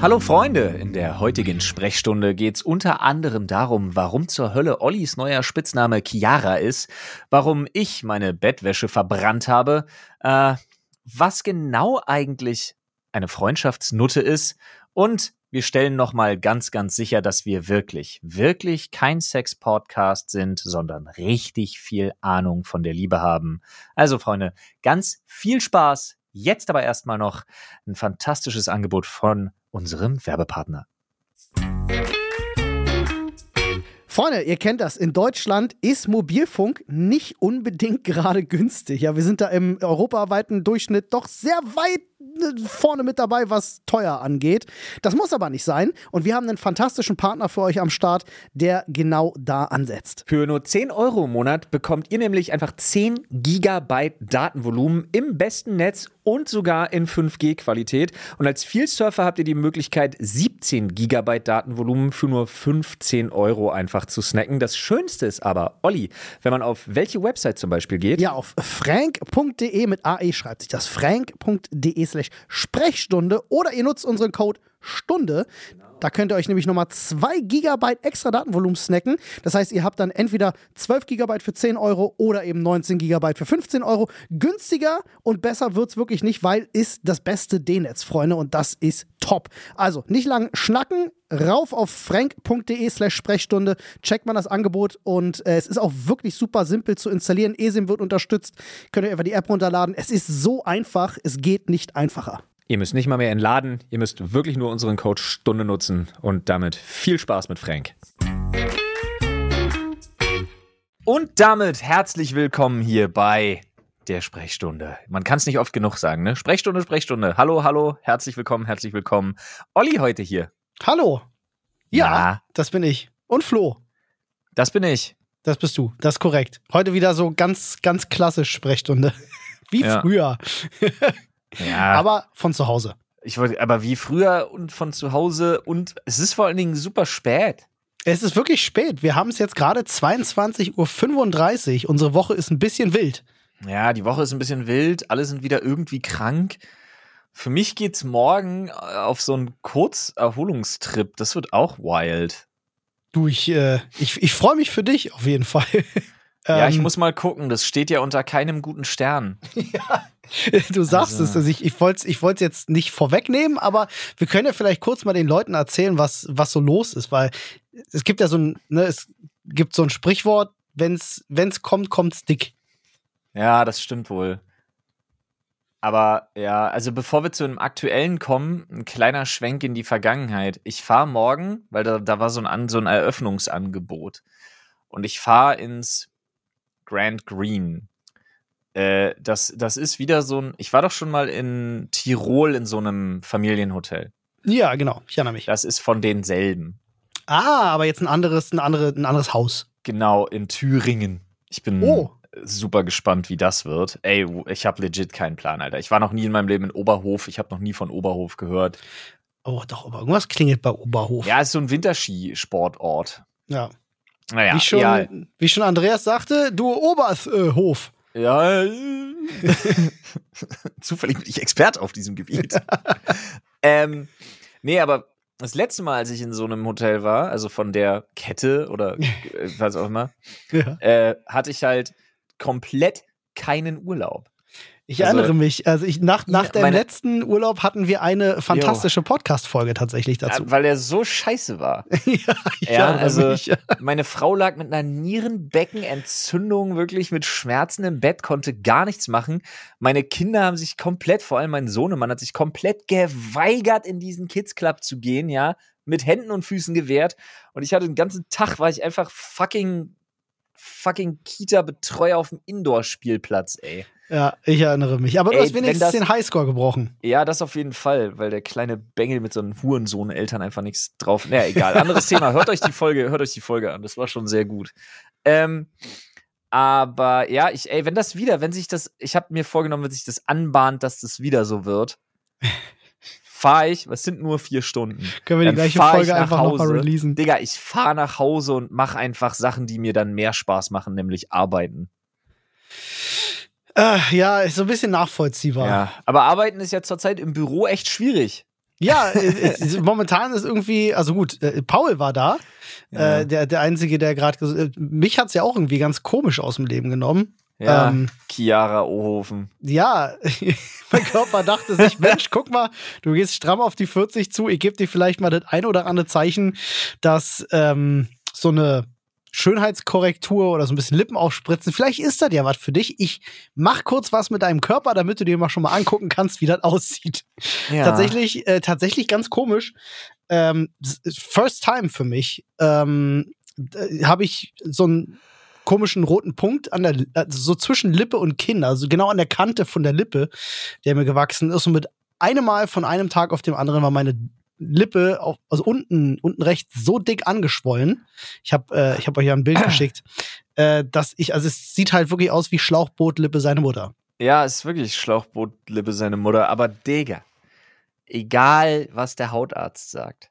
Hallo Freunde, in der heutigen Sprechstunde geht's unter anderem darum, warum zur Hölle Ollis neuer Spitzname Chiara ist, warum ich meine Bettwäsche verbrannt habe, äh, was genau eigentlich eine Freundschaftsnutte ist und wir stellen nochmal ganz, ganz sicher, dass wir wirklich, wirklich kein Sex-Podcast sind, sondern richtig viel Ahnung von der Liebe haben. Also Freunde, ganz viel Spaß. Jetzt aber erstmal noch ein fantastisches Angebot von unserem Werbepartner. Freunde, ihr kennt das. In Deutschland ist Mobilfunk nicht unbedingt gerade günstig. Ja, wir sind da im europaweiten Durchschnitt doch sehr weit vorne mit dabei, was teuer angeht. Das muss aber nicht sein. Und wir haben einen fantastischen Partner für euch am Start, der genau da ansetzt. Für nur 10 Euro im Monat bekommt ihr nämlich einfach 10 Gigabyte Datenvolumen im besten Netz und sogar in 5G-Qualität. Und als Vielsurfer habt ihr die Möglichkeit, 17 Gigabyte Datenvolumen für nur 15 Euro einfach zu snacken. Das Schönste ist aber, Olli, wenn man auf welche Website zum Beispiel geht? Ja, auf frank.de mit AE schreibt sich das. frank.de slash Sprechstunde oder ihr nutzt unseren Code Stunde. Da könnt ihr euch nämlich nochmal 2 GB extra Datenvolumen snacken. Das heißt, ihr habt dann entweder 12 GB für 10 Euro oder eben 19 GB für 15 Euro. Günstiger und besser wird es wirklich nicht, weil ist das beste D-Netz, Freunde, und das ist top. Also nicht lang schnacken, rauf auf frank.de slash Sprechstunde, checkt man das Angebot und äh, es ist auch wirklich super simpel zu installieren. ESIM wird unterstützt, könnt ihr einfach die App runterladen. Es ist so einfach, es geht nicht einfacher. Ihr müsst nicht mal mehr entladen, ihr müsst wirklich nur unseren Code Stunde nutzen und damit viel Spaß mit Frank. Und damit herzlich willkommen hier bei der Sprechstunde. Man kann es nicht oft genug sagen, ne? Sprechstunde, Sprechstunde. Hallo, hallo, herzlich willkommen, herzlich willkommen. Olli heute hier. Hallo. Ja, ja, das bin ich. Und Flo. Das bin ich. Das bist du. Das ist korrekt. Heute wieder so ganz, ganz klassisch Sprechstunde. Wie ja. früher. Ja. Aber von zu Hause. Ich wollte, aber wie früher und von zu Hause und es ist vor allen Dingen super spät. Es ist wirklich spät. Wir haben es jetzt gerade 22.35 Uhr. Unsere Woche ist ein bisschen wild. Ja, die Woche ist ein bisschen wild. Alle sind wieder irgendwie krank. Für mich geht's morgen auf so einen Kurzerholungstrip. Das wird auch wild. Du, ich, äh, ich, ich freue mich für dich auf jeden Fall. ja, ich ähm, muss mal gucken. Das steht ja unter keinem guten Stern. ja. Du sagst also. es, also ich, ich wollte es ich jetzt nicht vorwegnehmen, aber wir können ja vielleicht kurz mal den Leuten erzählen, was, was so los ist, weil es gibt ja so ein, ne, es gibt so ein Sprichwort, wenn's, wenn's kommt, kommt's dick. Ja, das stimmt wohl. Aber ja, also bevor wir zu einem aktuellen kommen, ein kleiner Schwenk in die Vergangenheit. Ich fahre morgen, weil da, da war so ein, so ein Eröffnungsangebot. Und ich fahre ins Grand Green. Äh, das, das ist wieder so ein. Ich war doch schon mal in Tirol in so einem Familienhotel. Ja, genau. Ich erinnere mich. Das ist von denselben. Ah, aber jetzt ein anderes, ein, andere, ein anderes Haus. Genau, in Thüringen. Ich bin oh. super gespannt, wie das wird. Ey, ich habe legit keinen Plan, Alter. Ich war noch nie in meinem Leben in Oberhof. Ich habe noch nie von Oberhof gehört. Oh, doch, aber irgendwas klingelt bei Oberhof. Ja, ist so ein Winterskisportort. Ja. Naja, wie schon, ja. wie schon Andreas sagte, du Oberhof. Äh, ja. Zufällig bin ich Experte auf diesem Gebiet. ähm, nee, aber das letzte Mal, als ich in so einem Hotel war, also von der Kette oder äh, was auch immer, ja. äh, hatte ich halt komplett keinen Urlaub. Ich also, erinnere mich. Also ich, nach, nach dem letzten Urlaub hatten wir eine fantastische Podcast-Folge tatsächlich dazu. Ja, weil er so scheiße war. ja, ja also mich. meine Frau lag mit einer Nierenbeckenentzündung wirklich mit Schmerzen im Bett, konnte gar nichts machen. Meine Kinder haben sich komplett, vor allem mein Sohnemann hat sich komplett geweigert, in diesen Kids Club zu gehen, ja, mit Händen und Füßen gewehrt. Und ich hatte den ganzen Tag, war ich einfach fucking fucking Kita-Betreuer auf dem Indoor-Spielplatz, ey. Ja, ich erinnere mich. Aber du Ey, hast wenigstens das, den Highscore gebrochen. Ja, das auf jeden Fall, weil der kleine Bengel mit so einem Hurensohn-Eltern einfach nichts drauf. Naja, egal. Anderes Thema. Hört euch die Folge, hört euch die Folge an. Das war schon sehr gut. Ähm, aber ja, ich, ey, wenn das wieder, wenn sich das, ich habe mir vorgenommen, wenn sich das anbahnt, dass das wieder so wird, fahre ich, was sind nur vier Stunden. Können wir die gleiche Folge einfach Hause. noch mal releasen? Digga, ich fahre nach Hause und mache einfach Sachen, die mir dann mehr Spaß machen, nämlich arbeiten. Äh, ja, ist so ein bisschen nachvollziehbar. Ja, aber arbeiten ist ja zurzeit im Büro echt schwierig. Ja, äh, äh, momentan ist irgendwie, also gut, äh, Paul war da, Ja. äh, der, der Einzige, der gerade, äh, mich hat's ja auch irgendwie ganz komisch aus dem Leben genommen. Ja, Ähm, Chiara Ohofen. ja, mein Körper dachte sich, Mensch, guck mal, du gehst stramm auf die 40 zu, ich gebe dir vielleicht mal das ein oder andere Zeichen, dass ähm, so eine Schönheitskorrektur oder so ein bisschen Lippen aufspritzen, vielleicht ist das ja was für dich. Ich mach kurz was mit deinem Körper, damit du dir mal schon mal angucken kannst, wie das aussieht. Ja. Tatsächlich, äh, tatsächlich ganz komisch. Ähm, first time für mich ähm, äh, habe ich so einen komischen roten Punkt an der, also so zwischen Lippe und Kinn, also genau an der Kante von der Lippe, der mir gewachsen ist. Und mit einem Mal von einem Tag auf dem anderen war meine Lippe auch, also unten, unten rechts so dick angeschwollen. Ich habe äh, ich hab euch ja ein Bild geschickt, äh, dass ich, also es sieht halt wirklich aus wie Schlauchbootlippe seine Mutter. Ja, ist wirklich Schlauchbootlippe seine Mutter. Aber Digga, egal was der Hautarzt sagt,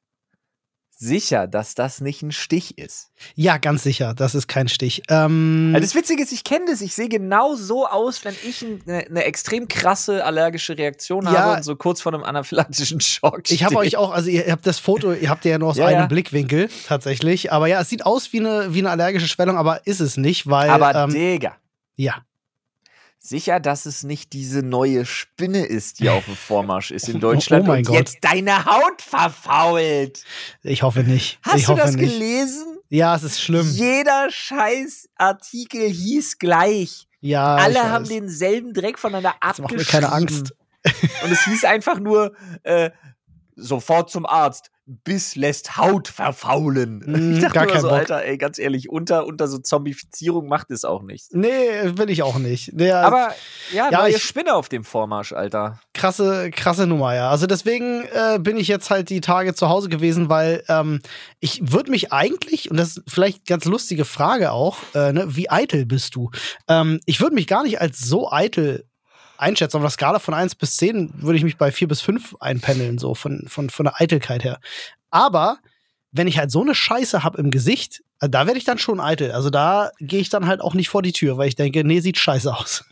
sicher, dass das nicht ein Stich ist. Ja, ganz sicher, das ist kein Stich. Ähm, Also das Witzige ist, ich kenne das. Ich sehe genau so aus, wenn ich eine, eine extrem krasse allergische Reaktion Ja. habe und so kurz vor einem anaphylaktischen Schock Ich habe stehe. euch auch, also ihr habt das Foto, ihr habt ja nur aus Ja, einem ja. Blickwinkel tatsächlich. Aber ja, es sieht aus wie eine, wie eine allergische Schwellung, aber ist es nicht, weil. Aber ähm, Digga, ja. Sicher, dass es nicht diese neue Spinne ist, die auf dem Vormarsch ist Oh in Deutschland mein und Gott. jetzt deine Haut verfault. Ich hoffe nicht. Hast ich du das nicht. gelesen? Ja, es ist schlimm. Jeder scheiß Artikel hieß gleich. Ja, Alle haben denselben Dreck voneinander abgeschrieben. macht mir keine Angst. Und es hieß einfach nur äh, sofort zum Arzt. Biss lässt Haut verfaulen. Mm, ich dachte gar nur kein so, Bock. Alter, ey, ganz ehrlich, unter, unter so Zombifizierung macht es auch nichts. Nee, will ich auch nicht. Nee, Aber ja, Ja, neue ich- Spinne auf dem Vormarsch, Alter. krasse, krasse Nummer, ja. Also deswegen äh, bin ich jetzt halt die Tage zu Hause gewesen, weil ähm, ich würde mich eigentlich, und das ist vielleicht eine ganz lustige Frage auch, äh, ne, wie eitel bist du? Ähm, ich würde mich gar nicht als so eitel einschätzen. Auf einer Skala von 1 bis 10 würde ich mich bei 4 bis 5 einpendeln, so von, von, von der Eitelkeit her. Aber wenn ich halt so eine Scheiße hab im Gesicht, äh, da werde ich dann schon eitel. Also da gehe ich dann halt auch nicht vor die Tür, weil ich denke, nee, sieht scheiße aus.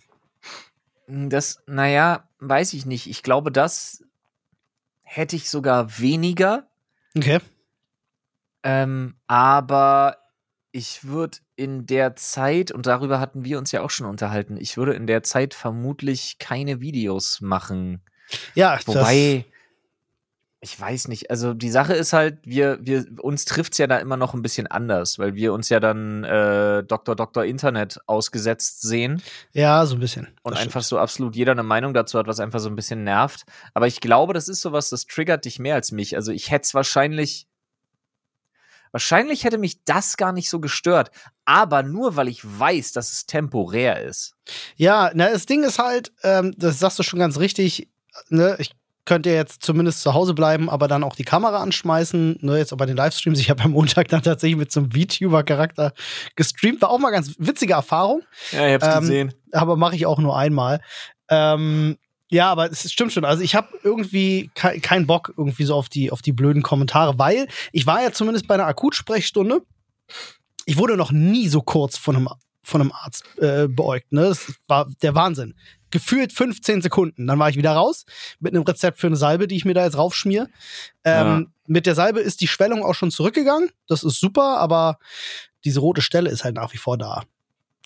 Das, naja, weiß ich nicht. Ich glaube, das hätte ich sogar weniger. Okay. Ähm, aber ich würde in der Zeit, und darüber hatten wir uns ja auch schon unterhalten, ich würde in der Zeit vermutlich keine Videos machen. Ja, Wobei, ich weiß nicht, also die Sache ist halt, wir, wir, uns trifft's ja da immer noch ein bisschen anders, weil wir uns ja dann äh, Dr. Dr. Internet ausgesetzt sehen ja, so ein bisschen. und Das einfach stimmt. so absolut jeder eine Meinung dazu hat, was einfach so ein bisschen nervt. Aber ich glaube, das ist sowas, das triggert dich mehr als mich. Also ich hätte es wahrscheinlich. Wahrscheinlich hätte mich das gar nicht so gestört. Aber nur weil ich weiß, dass es temporär ist. Ja, na, das Ding ist halt, ähm, das sagst du schon ganz richtig, ne, ich könnte jetzt zumindest zu Hause bleiben, aber dann auch die Kamera anschmeißen, ne, jetzt auch bei den Livestreams. Ich habe am Montag dann tatsächlich mit so einem VTuber-Charakter gestreamt, war auch mal ganz witzige Erfahrung, Ja, ich hab's Ähm, gesehen. aber mache ich auch nur einmal. Ähm, ja, aber es stimmt schon. Also ich habe irgendwie ke keinen Bock irgendwie so auf die auf die blöden Kommentare, weil ich war ja zumindest bei einer Akutsprechstunde. Ich wurde noch nie so kurz von einem von einem Arzt äh, beäugt. Ne? Das war der Wahnsinn. Gefühlt 15 Sekunden. Dann war ich wieder raus mit einem Rezept für eine Salbe, die ich mir da jetzt raufschmier. Ähm, Mit der Salbe ist die Schwellung auch schon zurückgegangen. Das ist super, aber diese rote Stelle ist halt nach wie vor da.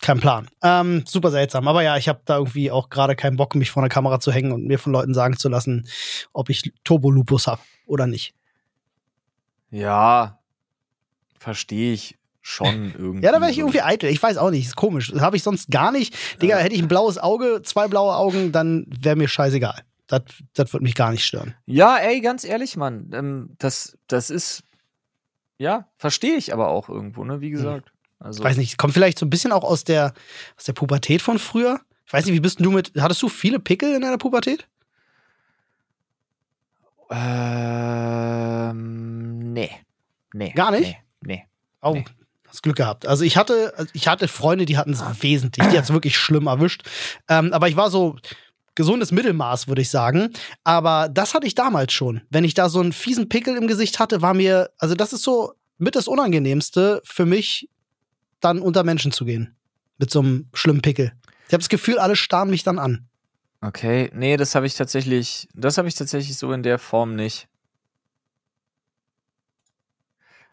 Kein Plan. Ähm, super seltsam. Aber ja, ich habe da irgendwie auch gerade keinen Bock, mich vor einer Kamera zu hängen und mir von Leuten sagen zu lassen, ob ich Turbolupus habe oder nicht. Ja, verstehe ich schon irgendwie. Ja, da wäre ich irgendwie eitel. Ich weiß auch nicht. Ist komisch. Das habe ich sonst gar nicht. Digga, hätte ich ein blaues Auge, zwei blaue Augen, dann wäre mir scheißegal. Das, das würde mich gar nicht stören. Ja, ey, ganz ehrlich, Mann. Ähm, das, das ist. Ja, verstehe ich aber auch irgendwo, ne? Wie gesagt. Also, Ich weiß nicht, kommt vielleicht so ein bisschen auch aus der, aus der Pubertät von früher. Ich weiß nicht, wie bist du mit. Hattest du viele Pickel in deiner Pubertät? Ähm, nee. Nee. Gar nicht? Nee. nee. Oh, Nee. hast Glück gehabt. Also ich hatte, ich hatte Freunde, die hatten es wesentlich, die hat es wirklich schlimm erwischt. Ähm, aber ich war so gesundes Mittelmaß, würde ich sagen. Aber das hatte ich damals schon. Wenn ich da so einen fiesen Pickel im Gesicht hatte, war mir, also das ist so mit das Unangenehmste für mich, dann unter Menschen zu gehen. Mit so einem schlimmen Pickel. Ich habe das Gefühl, alle starren mich dann an. Okay, nee, das habe ich tatsächlich, das habe ich tatsächlich so in der Form nicht.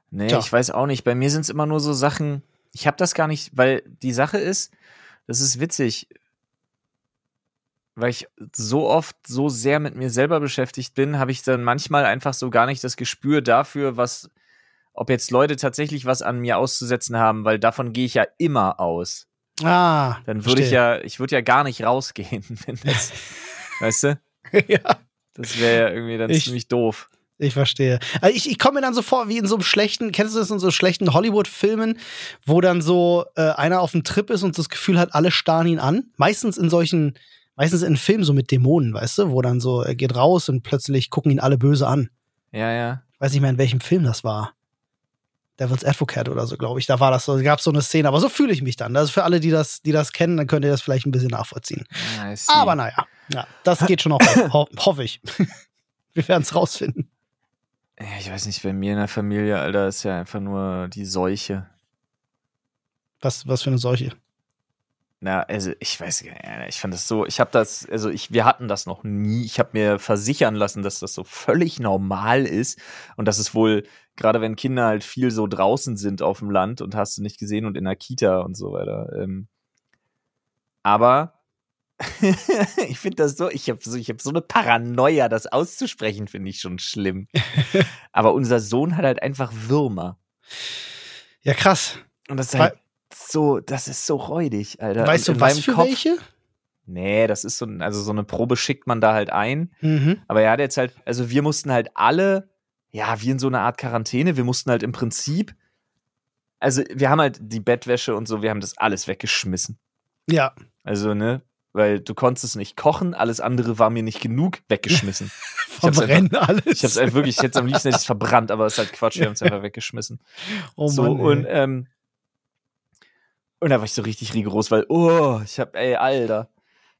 Nee, Tja. ich weiß auch nicht. Bei mir sind es immer nur so Sachen, ich habe das gar nicht, weil die Sache ist, das ist witzig, weil ich so oft so sehr mit mir selber beschäftigt bin, habe ich dann manchmal einfach so gar nicht das Gespür dafür, was ob jetzt Leute tatsächlich was an mir auszusetzen haben, weil davon gehe ich ja immer aus. Ah, Dann würde ich ja, ich würde ja gar nicht rausgehen, wenn das, weißt du? ja. Das wäre ja irgendwie dann Ich- ziemlich doof. Ich verstehe. Also ich, ich komme mir dann so vor, wie in so einem schlechten, kennst du das in so schlechten Hollywood-Filmen, wo dann so äh, einer auf dem Trip ist und das Gefühl hat, alle starren ihn an. Meistens in solchen, meistens in Filmen so mit Dämonen, weißt du, wo dann so, er geht raus und plötzlich gucken ihn alle böse an. Ja, ja. Ich weiß nicht mehr, in welchem Film das war. Devil's Advocate oder so, glaube ich. Da war das so, gab so eine Szene, aber so fühle ich mich dann. Das ist für alle, die das, die das kennen, dann könnt ihr das vielleicht ein bisschen nachvollziehen. Ah, I see. Aber naja, ja, das geht schon auch, ho hoffe ich. Wir werden es rausfinden. Ja, ich weiß nicht, bei mir in der Familie, Alter, ist ja einfach nur die Seuche. Was, was für eine Seuche. Na, also ich weiß gar nicht, ich fand das so, ich habe das, also ich, wir hatten das noch nie. Ich habe mir versichern lassen, dass das so völlig normal ist und dass es wohl, gerade wenn Kinder halt viel so draußen sind auf dem Land und hast du nicht gesehen und in der Kita und so weiter. Ähm, aber ich finde das so, ich habe so, ich hab so eine Paranoia, das auszusprechen, finde ich schon schlimm. aber unser Sohn hat halt einfach Würmer. Ja, krass. Und das ist halt so, das ist so räudig, Alter. Weißt Und du, was für Kopf, welche? Nee, das ist so, also so eine Probe schickt man da halt ein. Mhm. Aber er hat jetzt halt, also wir mussten halt alle, ja, wie in so einer Art Quarantäne, wir mussten halt im Prinzip, also wir haben halt die Bettwäsche und so, wir haben das alles weggeschmissen. Ja, Also, ne, weil du konntest es nicht kochen, alles andere war mir nicht genug weggeschmissen. verbrennen alles. Ich hab's halt wirklich, ich hätte am liebsten hätte verbrannt, aber es ist halt Quatsch, wir haben es einfach weggeschmissen. oh so, Mann, und, ey. ähm, und da war ich so richtig rigoros, weil, oh, ich hab, ey, Alter,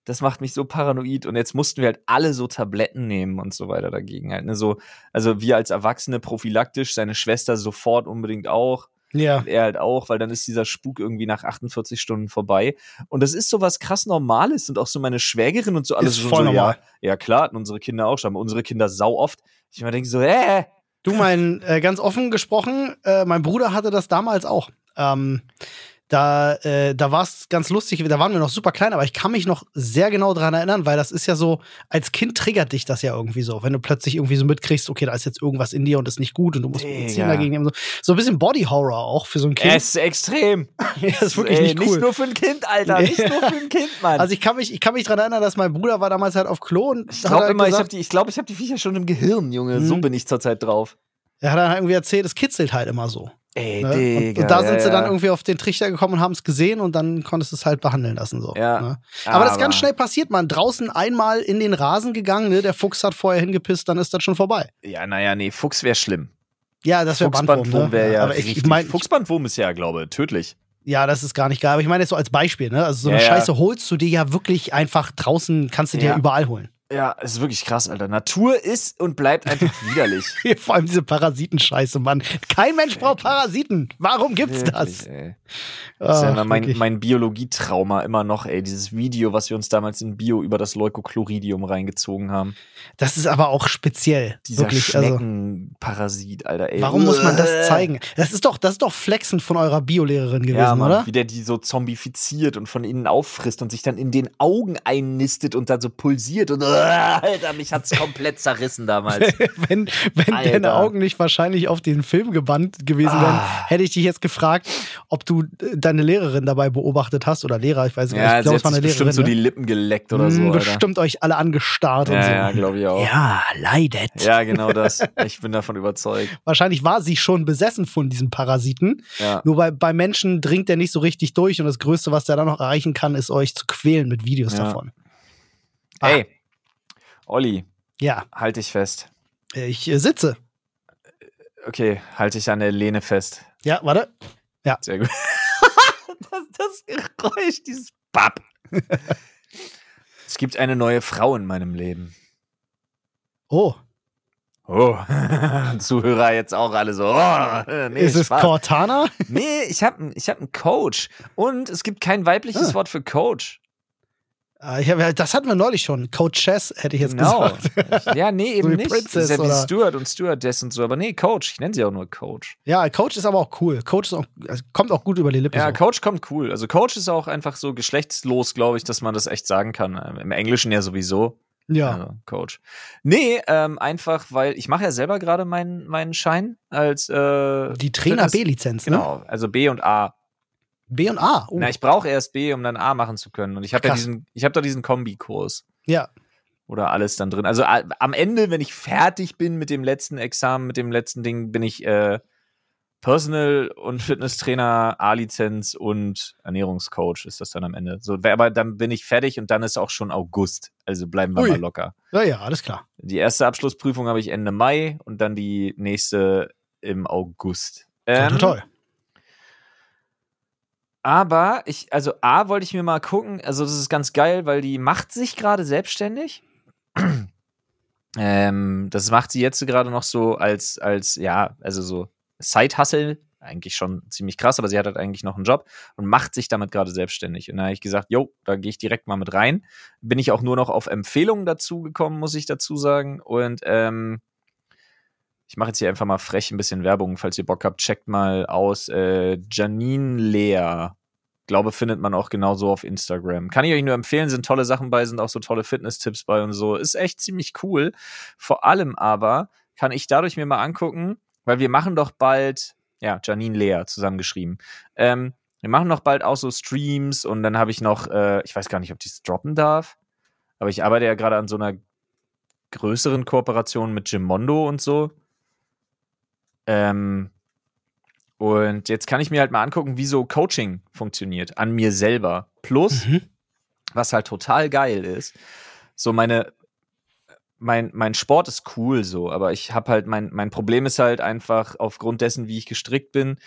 das macht mich so paranoid. Und jetzt mussten wir halt alle so Tabletten nehmen und so weiter dagegen halt. Ne? So, also wir als Erwachsene prophylaktisch, seine Schwester sofort unbedingt auch. ja. Und er halt auch, weil dann ist dieser Spuk irgendwie nach 48 Stunden vorbei. Und das ist so was krass Normales und auch so meine Schwägerin und so alles Ist voll so, normal. ja, ja klar, hatten unsere Kinder auch schon, aber unsere Kinder sau oft. Ich immer denke so, äh, Du, mein, äh, ganz offen gesprochen, äh, mein Bruder hatte das damals auch. Ähm, da äh, da war es ganz lustig, da waren wir noch super klein, aber ich kann mich noch sehr genau dran erinnern, weil das ist ja so, als Kind triggert dich das ja irgendwie so, wenn du plötzlich irgendwie so mitkriegst, okay, da ist jetzt irgendwas in dir und ist nicht gut und du musst. Medizin dagegen nehmen. So, so ein bisschen Body Horror auch für so ein Kind. es ist extrem. Ja, das ist wirklich Ey, nicht cool. Nicht nur für ein Kind, Alter, nicht nur für ein Kind, Mann. Also ich kann mich, ich kann mich dran erinnern, dass mein Bruder war damals halt auf Klo und Ich glaube halt immer, ich habe die, ich ich habe die Viecher schon im Gehirn, Junge. So Mhm. bin ich zurzeit drauf. er hat dann halt irgendwie erzählt, es kitzelt halt immer so. Ey, Ne? und, und da sind sie dann irgendwie auf den Trichter gekommen und haben es gesehen und dann konntest du es halt behandeln lassen. So, Ja. ne? Aber, das ist ganz schnell passiert, man. Draußen einmal in den Rasen gegangen, ne? der Fuchs hat vorher hingepisst, dann ist das schon vorbei. Ja, naja, nee, Fuchs wäre schlimm. Ja, das wäre Bandwurm. Fuchsbandwurm Ne? wäre ja Aber ich, ich meine, Fuchsbandwurm ist ja, glaube ich, tödlich. ja, das ist gar nicht geil. Aber ich meine jetzt so als Beispiel, ne? Also so eine Ja, ja. Scheiße holst du dir ja wirklich einfach draußen, kannst du dir Ja. überall holen. Ja, es ist wirklich krass, Alter. Natur ist und bleibt einfach widerlich. Vor allem diese Parasitenscheiße, Mann. Kein Mensch braucht Parasiten. Warum gibt's das? Ey. Das ist ja mein, mein Biologietrauma immer noch, ey. Dieses Video, was wir uns damals in Bio über das Leukochloриdium reingezogen haben. Das ist aber auch speziell. Dieser wirklich. Also, Schneckenparasit, Alter, ey. warum muss man Äh. das zeigen? Das ist doch, das ist doch Flexen von eurer Biolehrerin gewesen, Ja, Mann, oder? wie der die so zombifiziert und von innen auffrisst und sich dann in den Augen einnistet und dann so pulsiert und Alter, mich hat's komplett zerrissen damals. wenn wenn Alter. deine Augen nicht wahrscheinlich auf den Film gebannt gewesen wären, Ah. hätte ich dich jetzt gefragt, ob du äh, deine Lehrerin dabei beobachtet hast oder Lehrer, ich weiß nicht, ja, ich glaube, hat es war eine bestimmt Lehrerin. so die ne? Lippen geleckt oder so, Hm, Alter. bestimmt euch alle angestarrt und Ja, so. ja, glaube ich auch. Ja, leidet. Ja, genau das. Ich bin davon überzeugt. Wahrscheinlich war sie schon besessen von diesem Parasiten. Ja. Nur bei, bei Menschen dringt der nicht so richtig durch und das Größte, was der dann noch erreichen kann, ist euch zu quälen mit Videos Ja. davon. Ah. Ey, Olli, Ja, halt dich fest. ich äh, sitze. Okay, halt dich an der Lehne fest. Ja, warte. Sehr gut. das, das Geräusch, dieses Papp. es gibt eine neue Frau in meinem Leben. Oh, Oh, Zuhörer jetzt auch alle so. Oh, nee, ist es Spaß. Cortana? Nee, ich habe ich hab einen Coach. Und es gibt kein weibliches Ah. Wort für Coach. Äh, hab, das hatten wir neulich schon. Coach Chess hätte ich jetzt Genau. gesagt. ja, nee, eben wie nicht. Princess ist ja wie Stuart und Stewardess und so, aber nee, Coach. Ich nenne sie auch nur Coach. Ja, Coach ist aber auch cool. Coach auch, also kommt auch gut über die Lippe. Ja, so. Coach kommt cool. Also Coach ist auch einfach so geschlechtslos, glaube ich, dass man das echt sagen kann. Ähm, Im Englischen ja sowieso. ja. Also, Coach. Nee, ähm, einfach, weil ich mache ja selber gerade meinen, meinen Schein als äh, Die Trainer B-Lizenz, ne? Genau, also B und A. B und A. Oh. Na, ich brauche erst B, um dann A machen zu können. Und ich habe ja diesen, ich habe da diesen Kombikurs. ja. Oder alles dann drin. Also a- am Ende, wenn ich fertig bin mit dem letzten Examen, mit dem letzten Ding, bin ich äh, Personal und Fitnesstrainer, A-Lizenz und Ernährungscoach ist das dann am Ende. So, aber dann bin ich fertig und dann ist auch schon August. Also bleiben wir Ui. mal locker. Ja, ja, alles klar. Die erste Abschlussprüfung habe ich Ende Mai und dann die nächste im August. Ähm, toll, toll. Aber ich, also A wollte ich mir mal gucken, also das ist ganz geil, weil die macht sich gerade selbstständig. ähm, das macht sie jetzt gerade noch so als, als, ja, also so Side-Hustle, eigentlich schon ziemlich krass, aber sie hat halt eigentlich noch einen Job und macht sich damit gerade selbstständig. Und da habe ich gesagt, jo, da gehe ich direkt mal mit rein. Bin ich auch nur noch auf Empfehlungen dazu gekommen, muss ich dazu sagen. Und ähm, ich mache jetzt hier einfach mal frech ein bisschen Werbung, falls ihr Bock habt, checkt mal aus. Äh, Janine Lea. Glaube, findet man auch genauso auf Instagram. Kann ich euch nur empfehlen, sind tolle Sachen bei, sind auch so tolle Fitness-Tipps bei und so. Ist echt ziemlich cool. Vor allem aber kann ich dadurch mir mal angucken, weil wir machen doch bald, ja, Janine Lea zusammengeschrieben. Ähm, wir machen noch bald auch so Streams und dann habe ich noch, äh, ich weiß gar nicht, ob ich es droppen darf, aber ich arbeite ja gerade an so einer größeren Kooperation mit Gimondo und so. Ähm, und jetzt kann ich mir halt mal angucken, wie so Coaching funktioniert an mir selber. Plus, Mhm. was halt total geil ist, so meine, mein, mein Sport ist cool so, aber ich habe halt, mein, mein Problem ist halt einfach, aufgrund dessen, wie ich gestrickt bin,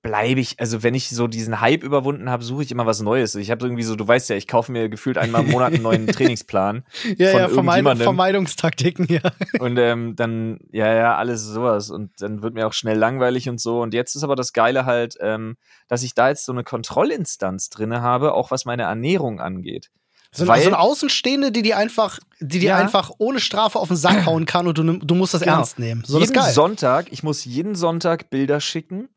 bleibe ich, also wenn ich so diesen Hype überwunden habe, suche ich immer was Neues. Ich habe irgendwie so, du weißt ja, ich kaufe mir gefühlt einmal im Monat einen neuen Trainingsplan Ja, von ja, Vermeid irgendjemandem. Vermeidungstaktiken, ja. und ähm, dann, ja, ja, alles sowas. Und dann wird mir auch schnell langweilig und so. Und jetzt ist aber das Geile halt, ähm, dass ich da jetzt so eine Kontrollinstanz drinne habe, auch was meine Ernährung angeht. So, Weil- so eine Außenstehende, die dir einfach, die dir Ja. einfach ohne Strafe auf den Sack hauen kann und du, du musst das Genau. ernst nehmen. So, das ist jeden. Sonntag, ich muss jeden Sonntag Bilder schicken.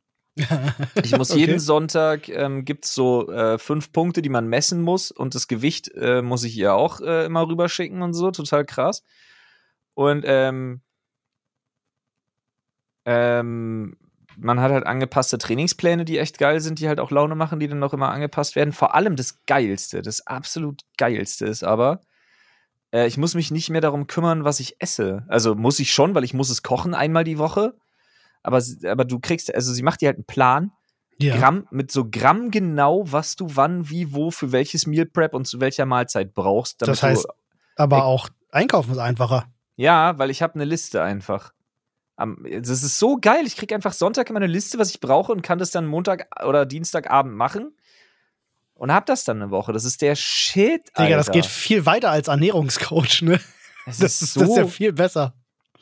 Ich muss Okay. jeden Sonntag, ähm, gibt es so äh, fünf Punkte, die man messen muss und das Gewicht äh, muss ich ihr auch äh, immer rüberschicken und so, total krass. Und ähm, ähm, man hat halt angepasste Trainingspläne, die echt geil sind, die halt auch Laune machen, die dann noch immer angepasst werden. Vor allem das Geilste, das absolut Geilste ist aber, äh, ich muss mich nicht mehr darum kümmern, was ich esse. Also muss ich schon, weil ich muss es kochen einmal die Woche. Aber, aber du kriegst, also sie macht dir halt einen Plan, ja. Gramm, mit so Gramm genau, was du wann, wie, wo, für welches Meal Prep und zu welcher Mahlzeit brauchst. Das heißt, du, aber auch einkaufen ist einfacher. ja, weil ich habe eine Liste einfach. Am- Das ist so geil. Ich krieg einfach Sonntag immer eine Liste, was ich brauche und kann das dann Montag oder Dienstagabend machen. Und hab das dann eine Woche. Das ist der Shit. Digga, das Alter. geht viel weiter als Ernährungscoach, ne? Das, Das ist ist, so. das ist ja viel besser.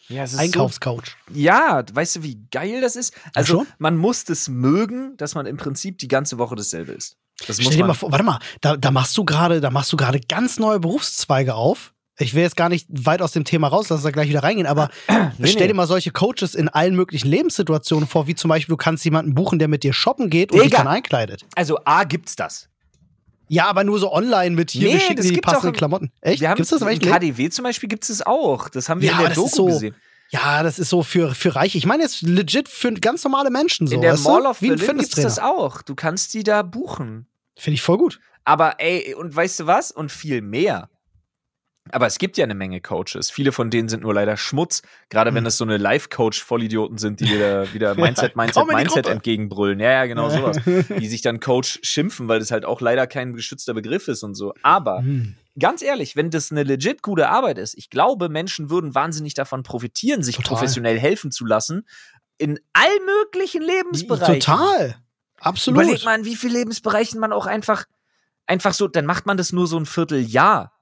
Ja, Einkaufscoach. So, ja, weißt du, wie geil das ist? Also, man muss das mögen, dass man im Prinzip die ganze Woche dasselbe ist. Das muss Stell dir mal vor, warte mal, da, da machst du gerade, da machst du gerade ganz neue Berufszweige auf. Ich will jetzt gar nicht weit aus dem Thema raus, lass uns da gleich wieder reingehen, aber Nee, stell dir mal solche Coaches in allen möglichen Lebenssituationen vor, wie zum Beispiel, du kannst jemanden buchen, der mit dir shoppen geht und dich Digga. dann einkleidet. Also, A, gibt's das. Ja, aber nur so online mit hier, Nee, wir schicken das die passenden Klamotten. Echt? Wir haben Gibt's das im? KDW zum Beispiel gibt es auch. Das haben wir Ja, in der das Doku so- gesehen. Ja, das ist so für, für Reiche. Ich meine jetzt legit für ganz normale Menschen so. in der? Mall of Berlin gibt's das Fitnesstrainer. auch. Du kannst die da buchen. Finde ich voll gut. Aber ey, und weißt du was? Und viel mehr. Aber es gibt ja eine Menge Coaches. Viele von denen sind nur leider Schmutz. Gerade wenn es so eine Live-Coach-Vollidioten sind, die wieder, wieder Mindset, Mindset, Mindset entgegenbrüllen. Ja, ja, genau sowas. Die sich dann Coach schimpfen, weil das halt auch leider kein geschützter Begriff ist und so. Aber Hm. ganz ehrlich, wenn das eine legit gute Arbeit ist, ich glaube, Menschen würden wahnsinnig davon profitieren, sich Total. professionell helfen zu lassen. In all möglichen Lebensbereichen. Total. Absolut. Überleg mal, in wie vielen Lebensbereichen man auch einfach, einfach so, dann macht man das nur so ein Vierteljahr.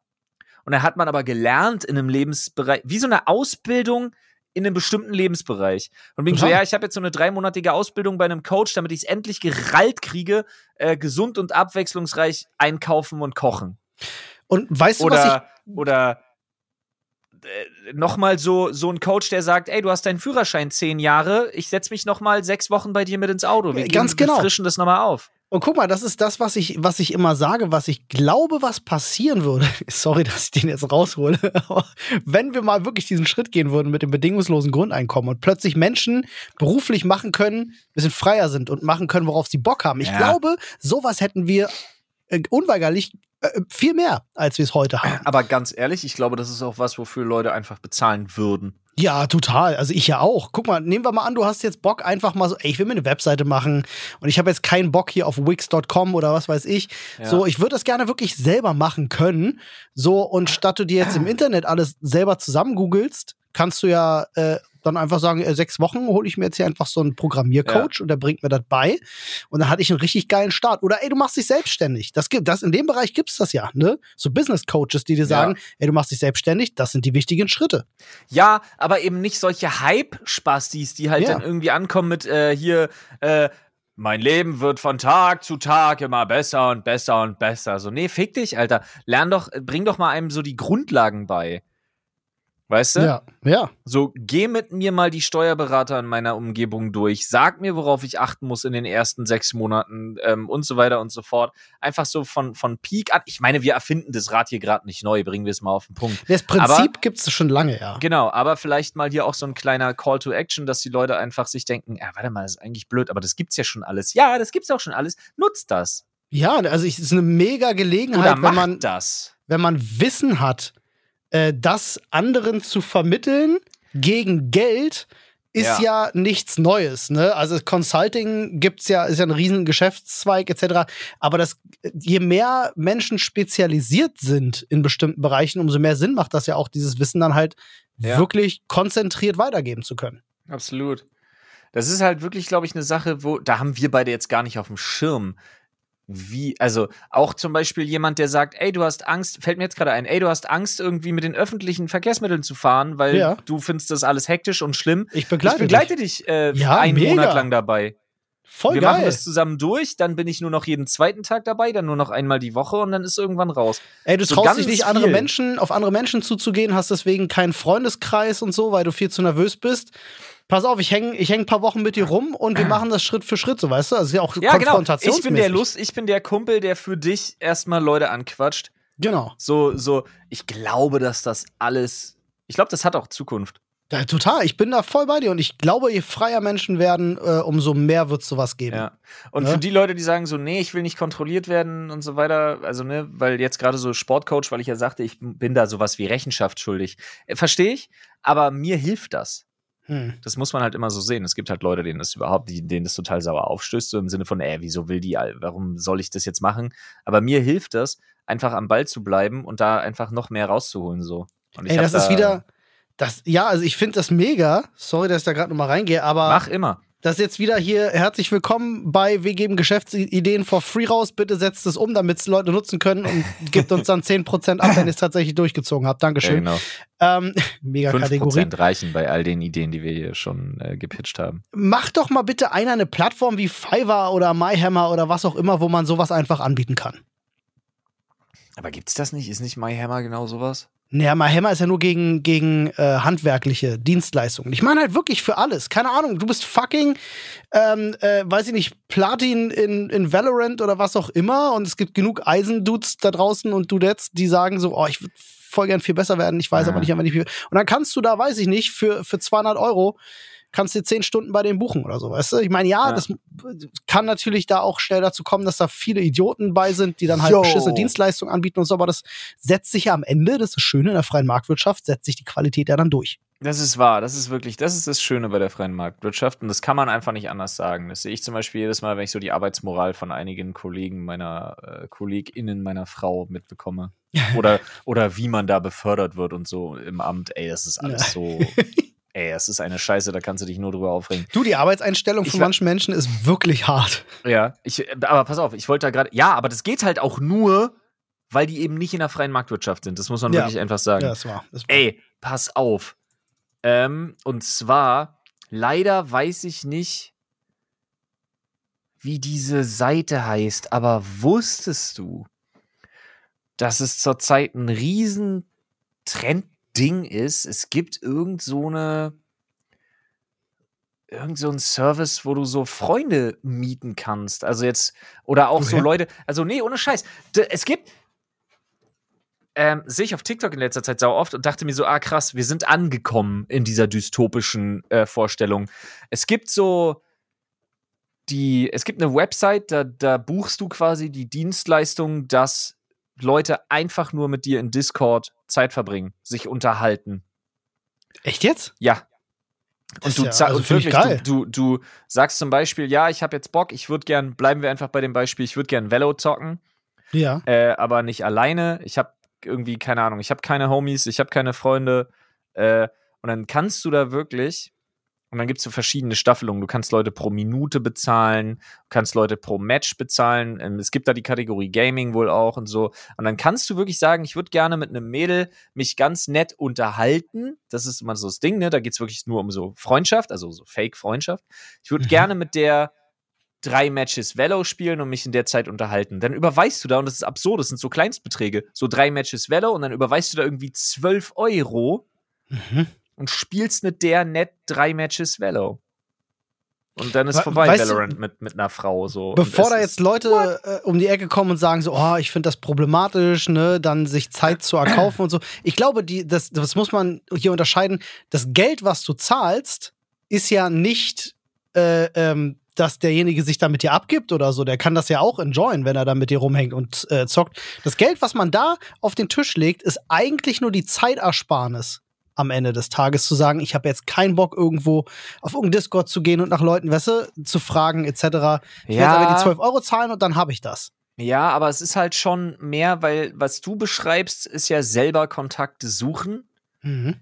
Und dann hat man aber gelernt in einem Lebensbereich, wie so eine Ausbildung in einem bestimmten Lebensbereich. Und bin so, ja, ich habe jetzt so eine dreimonatige Ausbildung bei einem Coach, damit ich es endlich gerallt kriege, äh, gesund und abwechslungsreich einkaufen und kochen. Und weißt oder, du, was ich. Oder äh, nochmal so, so ein Coach, der sagt, ey, du hast deinen Führerschein zehn Jahre, ich setz mich nochmal sechs Wochen bei dir mit ins Auto. Wir, Ganz gehen, genau. wir frischen das nochmal auf. Und guck mal, das ist das, was ich, was ich immer sage, was ich glaube, was passieren würde. Sorry, dass ich den jetzt raushole. Aber wenn wir mal wirklich diesen Schritt gehen würden mit dem bedingungslosen Grundeinkommen und plötzlich Menschen beruflich machen können, ein bisschen freier sind und machen können, worauf sie Bock haben. Ich Ja. glaube, sowas hätten wir äh, unweigerlich äh, viel mehr, als wir es heute haben. Aber ganz ehrlich, ich glaube, das ist auch was, wofür Leute einfach bezahlen würden. Ja, total. Also ich ja auch. Guck mal, nehmen wir mal an, du hast jetzt Bock einfach mal so, ey, ich will mir eine Webseite machen und ich habe jetzt keinen Bock hier auf wix.com oder was weiß ich. Ja. So, ich würde das gerne wirklich selber machen können. So, und statt du dir jetzt im Internet alles selber zusammen googelst, kannst du ja äh, dann einfach sagen, äh, sechs Wochen hole ich mir jetzt hier einfach so einen Programmiercoach und der bringt mir das bei. Und dann hatte ich einen richtig geilen Start. Oder ey, du machst dich selbstständig. Das gibt, das in dem Bereich gibt's das ja, ne? So Business Coaches, die dir sagen, ey, du machst dich selbstständig, das sind die wichtigen Schritte. Ja, aber eben nicht solche Hype-Spastis, die halt Ja. dann irgendwie ankommen mit äh, hier, äh, mein Leben wird von Tag zu Tag immer besser und besser und besser. So, nee, fick dich, Alter. Lern doch, bring doch mal einem so die Grundlagen bei. Weißt du? Ja, ja. So, geh mit mir mal die Steuerberater in meiner Umgebung durch. Sag mir, worauf ich achten muss in den ersten sechs Monaten ähm, und so weiter und so fort. Einfach so von, von Peak an. Ich meine, wir erfinden das Rad hier gerade nicht neu, bringen wir es mal auf den Punkt. Das Prinzip gibt's schon lange, ja. Genau, aber vielleicht mal hier auch so ein kleiner Call to Action, dass die Leute einfach sich denken, ja, warte mal, das ist eigentlich blöd, aber das gibt's ja schon alles. Ja, das gibt's auch schon alles. Nutzt das. Ja, also es ist eine mega Oder Gelegenheit, wenn macht man, das. wenn man Wissen hat, äh, das anderen zu vermitteln gegen Geld, ist ja, Ja. nichts Neues. Ne? Also Consulting gibt's ja, ist ja ein riesen Geschäftszweig etc. Aber das, je mehr Menschen spezialisiert sind in bestimmten Bereichen, umso mehr Sinn macht das ja auch, dieses Wissen dann halt Ja. wirklich konzentriert weitergeben zu können. Absolut. Das ist halt wirklich, glaube ich, eine Sache, wo, da haben wir beide jetzt gar nicht auf dem Schirm. Wie, also auch zum Beispiel jemand, der sagt, ey, du hast Angst, fällt mir jetzt gerade ein, ey, du hast Angst, irgendwie mit den öffentlichen Verkehrsmitteln zu fahren, weil Ja. du findest das alles hektisch und schlimm. Ich begleite, ich begleite dich, äh, Ja, einen mega. Monat lang dabei. dich. Voll wir geil. machen das zusammen durch, dann bin ich nur noch jeden zweiten Tag dabei, dann nur noch einmal die Woche und dann ist irgendwann raus. Ey, du So traust dich nicht, andere. Menschen, auf andere Menschen zuzugehen, hast deswegen keinen Freundeskreis und so, weil du viel zu nervös bist. Pass auf, ich hänge ich häng ein paar Wochen mit dir rum und wir machen das Schritt für Schritt, so weißt du? Also ist ja auch Ja, genau. Ich bin der. Lust, ich bin der Kumpel, der für dich erstmal Leute anquatscht. Genau. So, so, ich glaube, dass das alles, ich glaube, das hat auch Zukunft. Ja, total. Ich bin da voll bei dir und ich glaube, je freier Menschen werden, äh, umso mehr wird es sowas geben. Ja. Und Ja. für die Leute, die sagen so, nee, ich will nicht kontrolliert werden und so weiter, also ne, weil jetzt gerade so Sportcoach, weil ich ja sagte, ich bin da sowas wie Rechenschaft schuldig. Äh, Verstehe ich, aber mir hilft das. Hm. Das muss man halt immer so sehen. Es gibt halt Leute, denen das überhaupt, denen das total sauer aufstößt, so im Sinne von, ey, wieso will die, warum soll ich das jetzt machen? Aber mir hilft das, einfach am Ball zu bleiben und da einfach noch mehr rauszuholen, so. Und ich Ey, das ist da- wieder. Das, ja, also ich finde das mega. Sorry, dass ich da gerade nochmal reingehe, aber Mach immer. Das ist jetzt wieder hier herzlich willkommen bei Wir geben Geschäftsideen for free raus. Bitte setzt es um, damit es Leute nutzen können und gebt uns dann 10% ab, wenn ihr es tatsächlich durchgezogen habt. Ja, Dankeschön. genau. ähm, mega Kategorie. 5% reichen bei all den Ideen, die wir hier schon äh, gepitcht haben. Mach doch mal bitte einer eine Plattform wie Fiverr oder MyHammer oder was auch immer, wo man sowas einfach anbieten kann. Aber gibt's das nicht? Ist nicht MyHammer genau sowas? Naja, MyHammer ist ja nur gegen, gegen äh, handwerkliche Dienstleistungen. Ich meine halt wirklich für alles. Keine Ahnung, du bist fucking, ähm, äh, weiß ich nicht, Platin in, in Valorant oder was auch immer und es gibt genug Eisendudes da draußen und Dudettes, die sagen so, oh, ich würde voll gern viel besser werden, ich weiß Ja. aber nicht, aber nicht wie. Und dann kannst du da, weiß ich nicht, für, für 200 Euro kannst du 10 Stunden bei denen buchen oder so, weißt du? Ich meine, ja, Ja. das kann natürlich da auch schnell dazu kommen, dass da viele Idioten bei sind, die dann halt Yo. beschissene Dienstleistungen anbieten und so, aber das setzt sich ja am Ende, das ist das Schöne in der freien Marktwirtschaft, setzt sich die Qualität ja dann durch. Das ist wahr, das ist wirklich, das ist das Schöne bei der freien Marktwirtschaft und das kann man einfach nicht anders sagen. Das sehe ich zum Beispiel jedes Mal, wenn ich so die Arbeitsmoral von einigen Kollegen meiner, äh, KollegInnen meiner Frau mitbekomme. Oder, oder wie man da befördert wird und so im Amt. Ey, das ist alles Ja. so, ey, das ist eine Scheiße, da kannst du dich nur drüber aufregen. Du, die Arbeitseinstellung Ich von manchen Menschen ist wirklich hart. Ja, ich, aber pass auf, ich wollte da gerade, ja, aber das geht halt auch nur, weil die eben nicht in der freien Marktwirtschaft sind. Das muss man Ja. wirklich einfach sagen. Ja, das war. Das war. Ey, pass auf. Ähm, und zwar, leider weiß ich nicht, wie diese Seite heißt, aber wusstest du, dass es zurzeit ein riesen Trendding ist. Es gibt irgend so eine irgend so ein Service, wo du so Freunde mieten kannst. Also jetzt, oder auch so Leute, also nee, ohne Scheiß. Es gibt, ähm, sehe ich auf TikTok in letzter Zeit sau oft und dachte mir so, ah krass, wir sind angekommen in dieser dystopischen äh, Vorstellung. Es gibt so die, es gibt eine Website, da, da buchst du quasi die Dienstleistung, dass Leute einfach nur mit dir in Discord Zeit verbringen, sich unterhalten. Echt jetzt? Ja. Und du, ja, also und wirklich, du, du, du, sagst zum Beispiel, ja, ich habe jetzt Bock, ich würde gern, bleiben wir einfach bei dem Beispiel, ich würde gern Velo zocken. Ja. Äh, aber nicht alleine. Ich habe irgendwie, keine Ahnung, ich habe keine Homies, ich habe keine Freunde. Äh, und dann kannst du da wirklich und dann gibt es so verschiedene Staffelungen. Du kannst Leute pro Minute bezahlen, du kannst Leute pro Match bezahlen. Ähm, es gibt da die Kategorie Gaming wohl auch und so. Und dann kannst du wirklich sagen, ich würde gerne mit einem Mädel mich ganz nett unterhalten. Das ist immer so das Ding, ne? Da geht es wirklich nur um so Freundschaft, also so Fake-Freundschaft. Ich würde mhm. gerne mit der drei Matches Velo spielen und mich in der Zeit unterhalten. Dann überweist du da, und das ist absurd, das sind so Kleinstbeträge, so drei Matches Velo und dann überweist du da irgendwie 12 Euro. Mhm und spielst mit der nett drei Matches Velo. Und dann ist vorbei, weißt Valorant du, mit, mit einer Frau. So. Bevor da jetzt Leute äh, um die Ecke kommen und sagen so, oh, ich finde das problematisch, ne, dann sich Zeit zu erkaufen und so. Ich glaube, die, das, das muss man hier unterscheiden. Das Geld, was du zahlst, ist ja nicht, äh, ähm, dass derjenige sich dann mit dir abgibt oder so. Der kann das ja auch enjoyen, wenn er dann mit dir rumhängt und äh, zockt. Das Geld, was man da auf den Tisch legt, ist eigentlich nur die Zeitersparnis am Ende des Tages zu sagen, ich habe jetzt keinen Bock irgendwo auf irgendeinen Discord zu gehen und nach Leuten, weißt du, zu fragen etc. Ich ja. aber die 12 Euro zahlen und dann habe ich das. Ja, aber es ist halt schon mehr, weil was du beschreibst, ist ja selber Kontakte suchen mhm.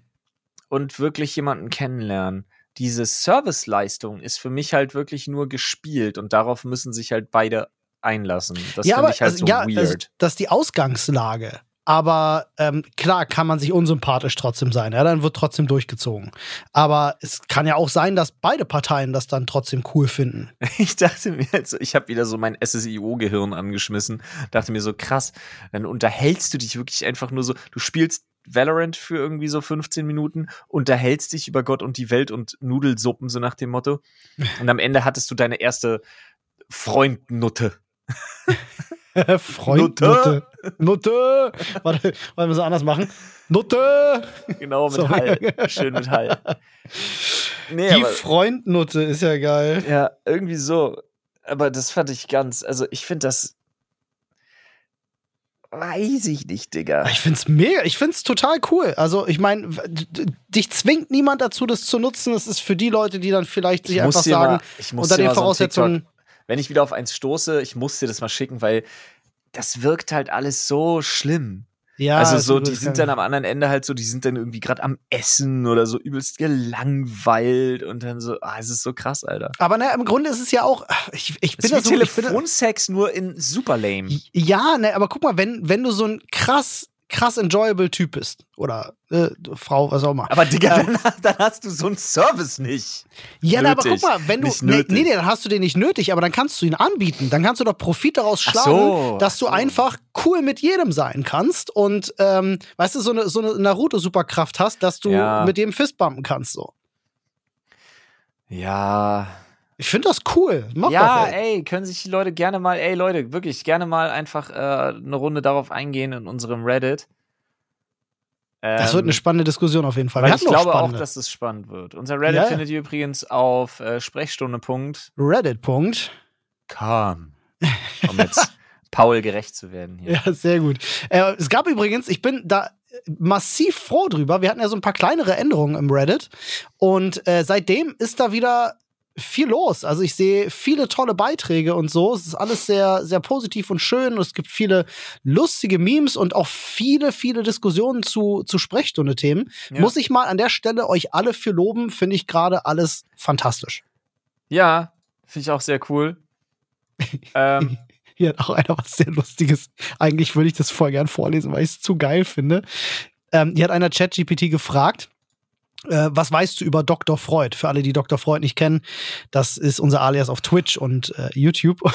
und wirklich jemanden kennenlernen. Diese Serviceleistung ist für mich halt wirklich nur gespielt und darauf müssen sich halt beide einlassen. Das ja, finde ich halt also, so ja, weird. Also, das ist die Ausgangslage. Aber ähm, klar kann man sich unsympathisch trotzdem sein. Ja, dann wird trotzdem durchgezogen. Aber es kann ja auch sein, dass beide Parteien das dann trotzdem cool finden. Ich dachte mir jetzt, ich habe wieder so mein SSIO-Gehirn angeschmissen. Dachte mir so, krass, dann unterhältst du dich wirklich einfach nur so. Du spielst Valorant für irgendwie so 15 Minuten, unterhältst dich über Gott und die Welt und Nudelsuppen, so nach dem Motto. Und am Ende hattest du deine erste Freundnutte. Freund Nutte. Nutte. Warte, wollen wir so anders machen? Nutte. Genau, mit so. Hall. Schön mit Hall. Nee, Die Freundnutte ist ja geil. Ja, irgendwie so. Aber das fand ich ganz, also ich finde das weiß ich nicht, Digga. Ich find's mega, ich find's total cool. Also, ich meine, dich zwingt niemand dazu, das zu nutzen. Es ist für die Leute, die dann vielleicht sich einfach sagen, mal, unter den Voraussetzungen. So wenn ich wieder auf eins stoße, ich muss dir das mal schicken, weil das wirkt halt alles so schlimm. Ja, also so, die sind dann am anderen Ende halt so, die sind dann irgendwie gerade am Essen oder so übelst gelangweilt und dann so, ah, es ist so krass, Alter. Aber ne, im Grunde ist es ja auch, ich, ich bin das so, Telefonsex nur in super lame. Ja, ne, aber guck mal, wenn, wenn du so ein krass krass enjoyable Typ bist. Oder äh, Frau, was auch immer. Aber Digga, ähm, dann, dann, hast du so einen Service nicht. Ja, na, aber guck mal, wenn du. Nee, nee, nee, dann hast du den nicht nötig, aber dann kannst du ihn anbieten. Dann kannst du doch Profit daraus schlagen, so, dass du so. einfach cool mit jedem sein kannst und ähm, weißt du, so eine, so eine Naruto-Superkraft hast, dass du ja. mit dem Fistbumpen kannst. so. Ja, ich finde das cool. Mach ja, doch, ey. ey. können sich die Leute gerne mal, ey Leute, wirklich gerne mal einfach äh, eine Runde darauf eingehen in unserem Reddit. Ähm, das wird eine ähm, spannende Diskussion auf jeden Fall. Weil ich glaube auch, dass es spannend wird. Unser Reddit ja. findet ihr übrigens auf äh, Sprechstunde. Reddit. Um jetzt Paul gerecht zu werden hier. Ja, sehr gut. Äh, es gab übrigens, ich bin da massiv froh drüber. Wir hatten ja so ein paar kleinere Änderungen im Reddit. Und äh, seitdem ist da wieder viel los. Also ich sehe viele tolle Beiträge und so. Es ist alles sehr, sehr positiv und schön. Und es gibt viele lustige Memes und auch viele, viele Diskussionen zu, zu Sprechstunde-Themen. Ja. Muss ich mal an der Stelle euch alle für loben. Finde ich gerade alles fantastisch. Ja, finde ich auch sehr cool. ähm. Hier hat auch einer was sehr Lustiges. Eigentlich würde ich das voll gern vorlesen, weil ich es zu geil finde. Ähm, hier hat einer ChatGPT gefragt, äh, was weißt du über Dr. Freud? Für alle, die Dr. Freud nicht kennen, das ist unser Alias auf Twitch und äh, YouTube.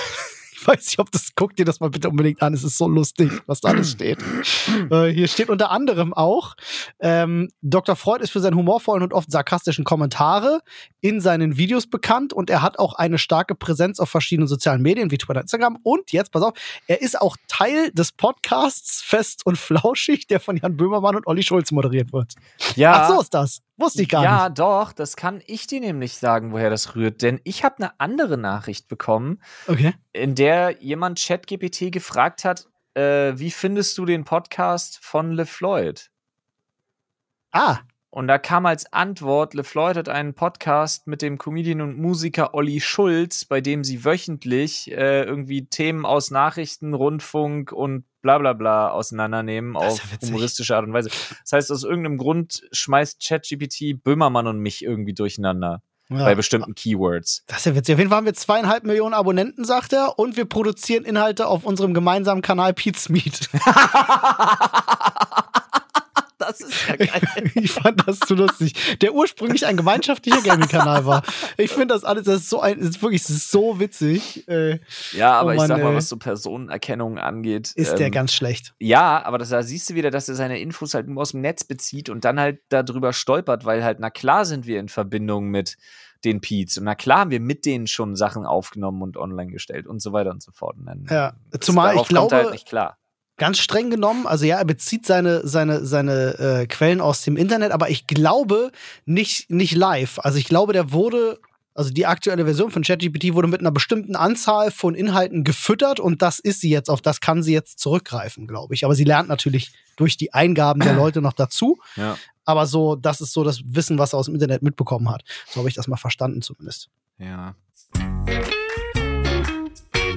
ich weiß nicht, ob das, guck dir das mal bitte unbedingt an. Es ist so lustig, was da alles steht. äh, hier steht unter anderem auch, ähm, Dr. Freud ist für seine humorvollen und oft sarkastischen Kommentare in seinen Videos bekannt und er hat auch eine starke Präsenz auf verschiedenen sozialen Medien wie Twitter, Instagram und jetzt, pass auf, er ist auch Teil des Podcasts Fest und Flauschig, der von Jan Böhmermann und Olli Schulz moderiert wird. Ja. Ach, so ist das. Wusste ich gar ja, nicht. Ja, doch, das kann ich dir nämlich sagen, woher das rührt. Denn ich habe eine andere Nachricht bekommen, Okay. in der jemand ChatGPT gefragt hat, äh, wie findest du den Podcast von LeFloid? Ah, Und da kam als Antwort, LeFloid hat einen Podcast mit dem Comedian und Musiker Olli Schulz, bei dem sie wöchentlich äh, irgendwie Themen aus Nachrichten, Rundfunk und bla bla bla auseinandernehmen auf ja witzig. humoristische Art und Weise. Das heißt, aus irgendeinem Grund schmeißt ChatGPT Böhmermann und mich irgendwie durcheinander ja. bei bestimmten Keywords. Das ist ja witzig. Auf jeden Fall haben wir zweieinhalb Millionen Abonnenten, sagt er, und wir produzieren Inhalte auf unserem gemeinsamen Kanal Pete's Meat. das ist ja geil. ich fand das zu lustig. Der ursprünglich ein gemeinschaftlicher Gaming-Kanal war. Ich finde das alles, das ist so ein, das ist wirklich ist so witzig. Äh, ja, aber Oh ich sag mal, was so Personenerkennung angeht. ist der ähm, ganz schlecht. Ja, aber das, da siehst du wieder, dass er seine Infos halt nur aus dem Netz bezieht und dann halt darüber stolpert, weil halt, na klar sind wir in Verbindung mit den Peets und na klar haben wir mit denen schon Sachen aufgenommen und online gestellt und so weiter und so fort. Und dann Ja, zumal ich er glaube- halt nicht klar. Ganz streng genommen, also ja, er bezieht seine, seine, seine äh, Quellen aus dem Internet, aber ich glaube nicht, nicht live. Also ich glaube, der wurde, also die aktuelle Version von ChatGPT wurde mit einer bestimmten Anzahl von Inhalten gefüttert und das ist sie jetzt, auf das kann sie jetzt zurückgreifen, glaube ich. Aber sie lernt natürlich durch die Eingaben der Leute noch dazu. Ja. Aber so, das ist so das Wissen, was er aus dem Internet mitbekommen hat. So habe ich das mal verstanden zumindest. Ja.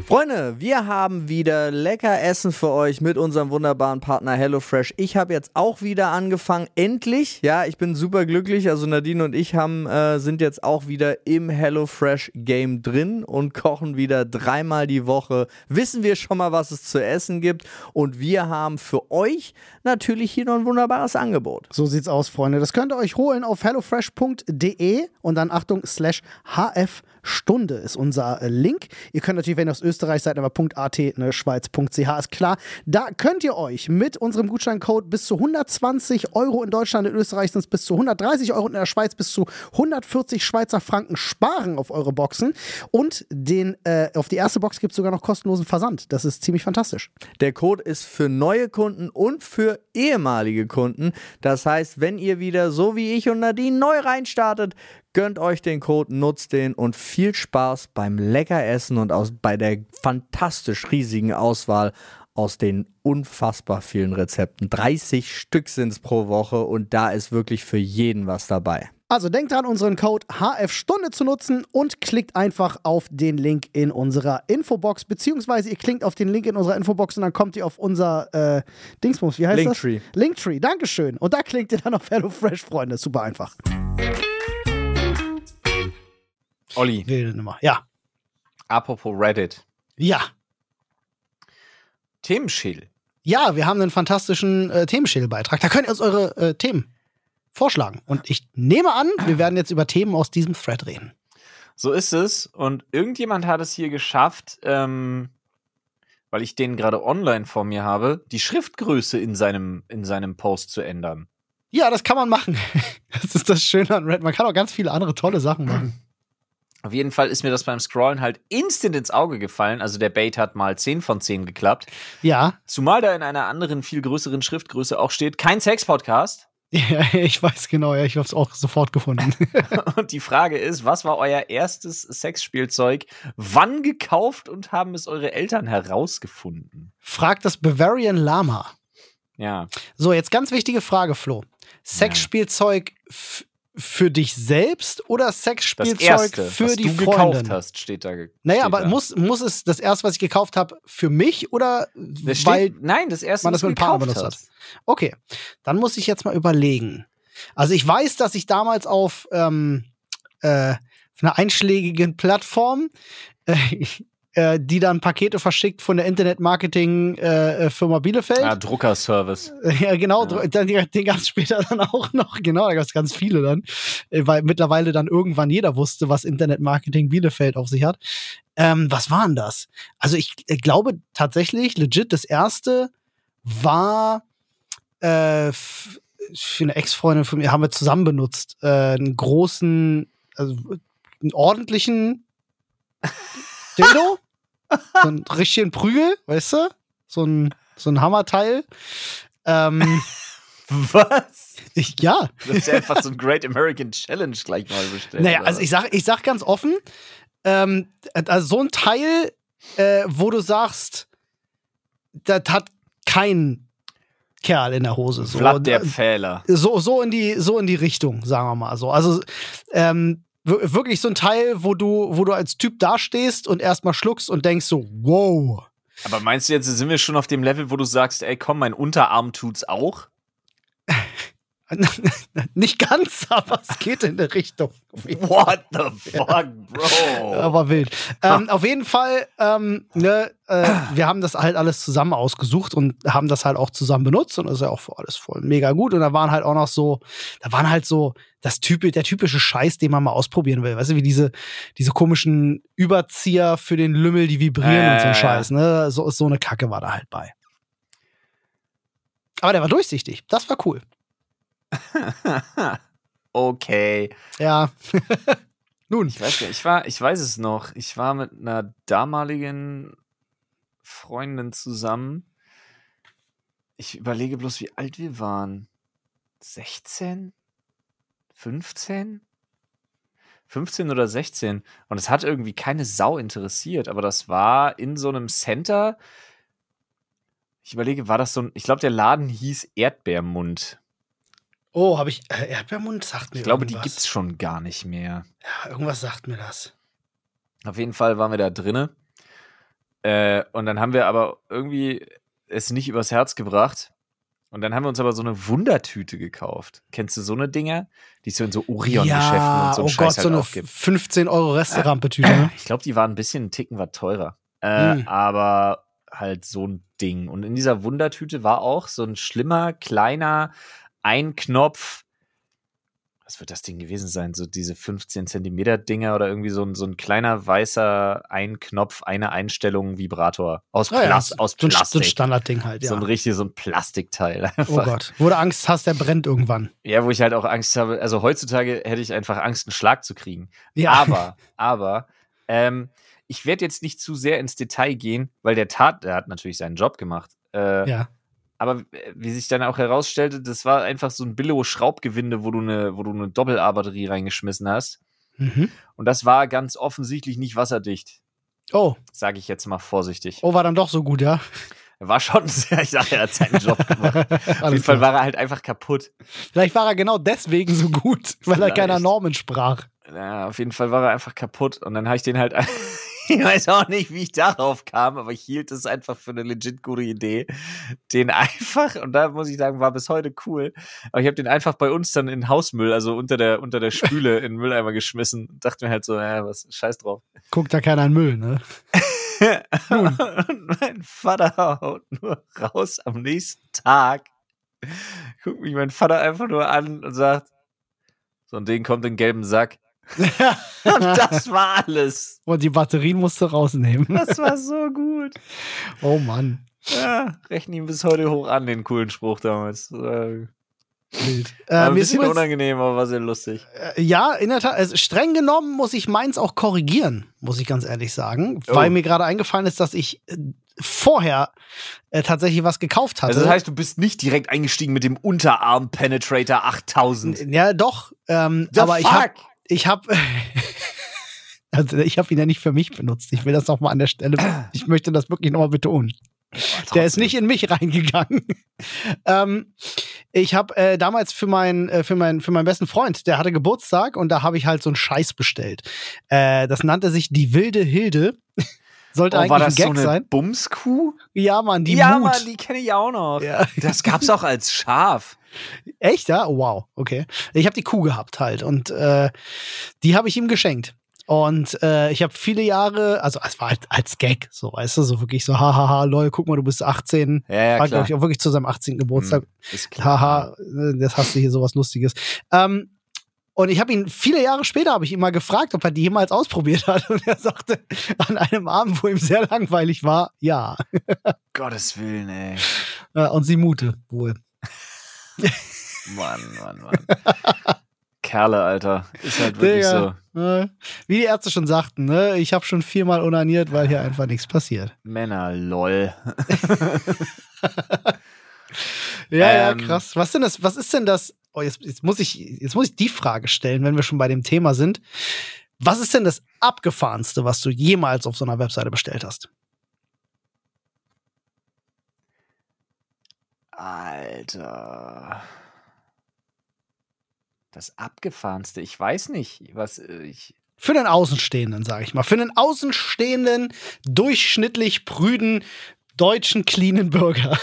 Freunde, wir haben wieder lecker Essen für euch mit unserem wunderbaren Partner HelloFresh. Ich habe jetzt auch wieder angefangen, endlich. Ja, ich bin super glücklich. Also Nadine und ich haben, äh, sind jetzt auch wieder im HelloFresh Game drin und kochen wieder dreimal die Woche. Wissen wir schon mal, was es zu essen gibt. Und wir haben für euch natürlich hier noch ein wunderbares Angebot. So sieht's aus, Freunde. Das könnt ihr euch holen auf hellofresh.de und dann Achtung, slash HF Stunde ist unser äh, Link. Ihr könnt natürlich, wenn ihr aus Österreich seid, aber .at, ne, Schweiz.ch ist klar. Da könnt ihr euch mit unserem Gutscheincode bis zu 120 Euro in Deutschland, in Österreich sind es bis zu 130 Euro und in der Schweiz bis zu 140 Schweizer Franken sparen auf eure Boxen. Und den, äh, auf die erste Box gibt es sogar noch kostenlosen Versand. Das ist ziemlich fantastisch. Der Code ist für neue Kunden und für ehemalige Kunden. Das heißt, wenn ihr wieder so wie ich und Nadine neu reinstartet, gönnt euch den Code, nutzt den und viel Spaß beim lecker Essen und aus, bei der fantastisch riesigen Auswahl aus den unfassbar vielen Rezepten. 30 Stück sind es pro Woche und da ist wirklich für jeden was dabei. Also denkt dran, unseren Code HF-Stunde zu nutzen und klickt einfach auf den Link in unserer Infobox, beziehungsweise ihr klickt auf den Link in unserer Infobox und dann kommt ihr auf unser äh, Dingsbums, wie heißt Linktree. das? Linktree, Dankeschön. Und da klickt ihr dann auf HelloFresh, Freunde. Super einfach. Olli, Wilde Nummer. Ja. apropos Reddit. Ja. Themenschill. Ja, wir haben einen fantastischen äh, Themenschädelbeitrag. Da könnt ihr uns eure äh, Themen vorschlagen. Und ich nehme an, wir werden jetzt über Themen aus diesem Thread reden. So ist es. Und irgendjemand hat es hier geschafft, ähm, weil ich den gerade online vor mir habe, die Schriftgröße in seinem, in seinem Post zu ändern. Ja, das kann man machen. Das ist das Schöne an Red. Man kann auch ganz viele andere tolle Sachen machen. Auf jeden Fall ist mir das beim Scrollen halt instant ins Auge gefallen. Also der Bait hat mal 10 von 10 geklappt. Ja, Zumal da in einer anderen, viel größeren Schriftgröße auch steht, kein Sex-Podcast. ja ich weiß genau, ja, ich habe es auch sofort gefunden. Und die Frage ist, was war euer erstes Sexspielzeug? Wann gekauft und haben es eure Eltern herausgefunden? Fragt das Bavarian Lama. Ja. So, jetzt ganz wichtige Frage, Flo. Sexspielzeug für dich selbst oder Sexspielzeug für was die du Freundin? gekauft hast, steht da. Naja, steht aber da. muss, muss es das erste, was ich gekauft habe, für mich oder Das steht, weil. nein, das erste, man was das du mit dem Partner gekauft benutzt hast. Okay, dann muss ich jetzt mal überlegen. Also ich weiß, dass ich damals auf, ähm, äh, auf einer einschlägigen Plattform äh, äh, die dann Pakete verschickt von der Internet-Marketing-Firma Bielefeld. Ah, Druckerservice. Ja, genau. Ja. Dann, den gab es später dann auch noch. Genau, da gab es ganz viele dann. Äh, Weil mittlerweile dann irgendwann jeder wusste, was Internet-Marketing Bielefeld auf sich hat. Ähm, was war denn das? Also ich äh, glaube tatsächlich, legit, das erste war äh, für eine Ex-Freundin von mir, haben wir zusammen benutzt. Äh, einen großen, also einen ordentlichen Dildo. So einen richtigen Prügel, weißt du? So ein, so ein Hammerteil. Ähm, Was? ich, ja. Das ist ja einfach so ein Great American Challenge gleich mal bestellt. Naja, also ich sag, ich sag ganz offen, ähm, also so ein Teil, äh, wo du sagst, das hat kein Kerl in der Hose. So, Vlad der Pfähler. so, so in die, so in die Richtung, sagen wir mal so. Also ähm, wirklich so ein Teil, wo du, wo du als Typ dastehst und erstmal schluckst und denkst so, wow. Aber meinst du jetzt, sind wir schon auf dem Level, wo du sagst, ey, komm, mein Unterarm tut's auch? Nicht ganz, aber es geht in der Richtung. What the fuck, Bro? Aber wild. Ähm, auf jeden Fall, ähm, ne, äh, wir haben das halt alles zusammen ausgesucht und haben das halt auch zusammen benutzt und das ist ja auch alles voll mega gut. Und da waren halt auch noch so, da waren halt so das typ, der typische Scheiß, den man mal ausprobieren will. Weißt du, wie diese, diese komischen Überzieher für den Lümmel, die vibrieren Äh, und so ein ja. Scheiß, ne? So, so eine Kacke war da halt bei. Aber der war durchsichtig. Das war cool. okay. Ja. Nun. Ich weiß, ich war, ich weiß es noch. Ich war mit einer damaligen Freundin zusammen. Ich überlege bloß, wie alt wir waren. 16? 15? 15 oder 16. Und es hat irgendwie keine Sau interessiert, aber das war in so einem Center. Ich überlege, war das so ein. Ich glaube, der Laden hieß Erdbeermund. Oh, habe ich. Äh, Erdbeermund sagt mir Ich glaube, die irgendwas. gibt's schon gar nicht mehr. Ja, irgendwas sagt mir das. Auf jeden Fall waren wir da drinne. Äh, und dann haben wir aber irgendwie es nicht übers Herz gebracht. Und dann haben wir uns aber so eine Wundertüte gekauft. Kennst du so eine Dinger? Die es so in so Orion-Geschäften und so oh Scheiß Gott, so halt eine auch gibt. 15 Euro Restaurant-Tüte. ne? Ich glaube, die waren ein bisschen einen Ticken was teurer. Äh, Hm. Aber halt so ein Ding. Und in dieser Wundertüte war auch so ein schlimmer, kleiner Einknopf. Was wird das Ding gewesen sein? So diese 15 Zentimeter Dinger oder irgendwie so ein, so ein kleiner weißer Einknopf, eine Einstellung, Vibrator. Aus, Ah ja, Plast aus so ein, so ein Plastik. Standardding halt, ja. So ein richtig, so ein Plastikteil. Einfach. oh Gott. Wo du Angst hast, der brennt irgendwann. Ja, wo ich halt auch Angst habe. Also heutzutage hätte ich einfach Angst, einen Schlag zu kriegen. Ja. Aber, aber, ähm, ich werde jetzt nicht zu sehr ins Detail gehen, weil der Tat, der hat natürlich seinen Job gemacht. Äh, Ja. Aber äh, wie sich dann auch herausstellte, das war einfach so ein Billo-Schraubgewinde, wo du eine, wo du eine Doppel-A-Batterie reingeschmissen hast. Mhm. Und das war ganz offensichtlich nicht wasserdicht. Oh. Sage ich jetzt mal vorsichtig. Oh, war dann doch so gut, ja. Er war schon sehr, ich sage, er hat seinen Job gemacht. Auf jeden Fall war er halt einfach kaputt. Vielleicht war er genau deswegen so gut, weil er Vielleicht. keiner Normen sprach. Ja, auf jeden Fall war er einfach kaputt. Und dann habe ich den halt. ich weiß auch nicht, wie ich darauf kam, aber ich hielt es einfach für eine legit gute Idee. Den einfach, und da muss ich sagen, war bis heute cool. Aber ich habe den einfach bei uns dann in Hausmüll, also unter der, unter der Spüle in den Mülleimer geschmissen. Und dachte mir halt so, ja, was, scheiß drauf. Guckt da keiner an Müll, ne? und mein Vater haut nur raus am nächsten Tag. Guckt mich mein Vater einfach nur an und sagt, so ein Ding kommt in den gelben Sack. Und das war alles. Und die Batterien musst du rausnehmen. Das war so gut. Oh Mann. Ja, rechne ihn bis heute hoch an, den coolen Spruch damals. Äh, Wild. ein Äh, mir ist bisschen übrigens, unangenehm, aber war sehr lustig. äh, ja, in der Tat, also streng genommen muss ich meins auch korrigieren, muss ich ganz ehrlich sagen. Oh. Weil mir gerade eingefallen ist, dass ich äh, vorher äh, tatsächlich was gekauft hatte. Also das heißt, du bist nicht direkt eingestiegen mit dem Unterarm Penetrator 8000. ja, doch. Ähm, aber ich fuck? habe ich habe also ich habe ihn ja nicht für mich benutzt. Ich will das noch mal an der Stelle. Ich möchte das wirklich noch mal betonen. Der ist nicht in mich reingegangen. ähm, ich habe äh, damals für meinen äh, für meinen für meinen besten Freund, der hatte Geburtstag und da habe ich halt so einen Scheiß bestellt. Äh, das nannte sich die wilde Hilde. Sollte Oh, eigentlich war ein das Gag so eine sein. Bumskuh? Ja, Mann, die ja, Mut. Mann, die kenne ich auch noch. Ja. Das gab's auch als Schaf. Echt, ja? Oh, wow, okay. Ich habe die Kuh gehabt halt und äh, die habe ich ihm geschenkt. Und äh, ich habe viele Jahre, also es war halt als Gag, so weißt du, so wirklich so, hahaha, lol, guck mal, du bist 18. Ja, ja, war, klar. glaube ich, auch wirklich zu seinem 18. Geburtstag. Hm, ist klar. Haha, äh, das hast du hier sowas Lustiges. Ähm, und ich habe ihn viele Jahre später habe ich ihn mal gefragt, ob er die jemals ausprobiert hat. Und er sagte an einem Abend, wo ihm sehr langweilig war, ja. Gottes Willen, ey. Und sie mute wohl. Mann, Mann, Mann. Kerle, Alter. Ist halt wirklich Digga. so. Äh, Wie die Ärzte schon sagten, ne? ich habe schon viermal onaniert, weil hier einfach nichts passiert. Männer, lol. Ja, Ähm. ja, krass. Was denn das? Was ist denn das? Oh, jetzt, jetzt muss ich, jetzt muss ich die Frage stellen, wenn wir schon bei dem Thema sind. Was ist denn das abgefahrenste, was du jemals auf so einer Webseite bestellt hast? Alter. Das abgefahrenste, ich weiß nicht, was äh, ich. Für den Außenstehenden, sage ich mal. Für den außenstehenden, durchschnittlich prüden, deutschen, cleanen Bürger.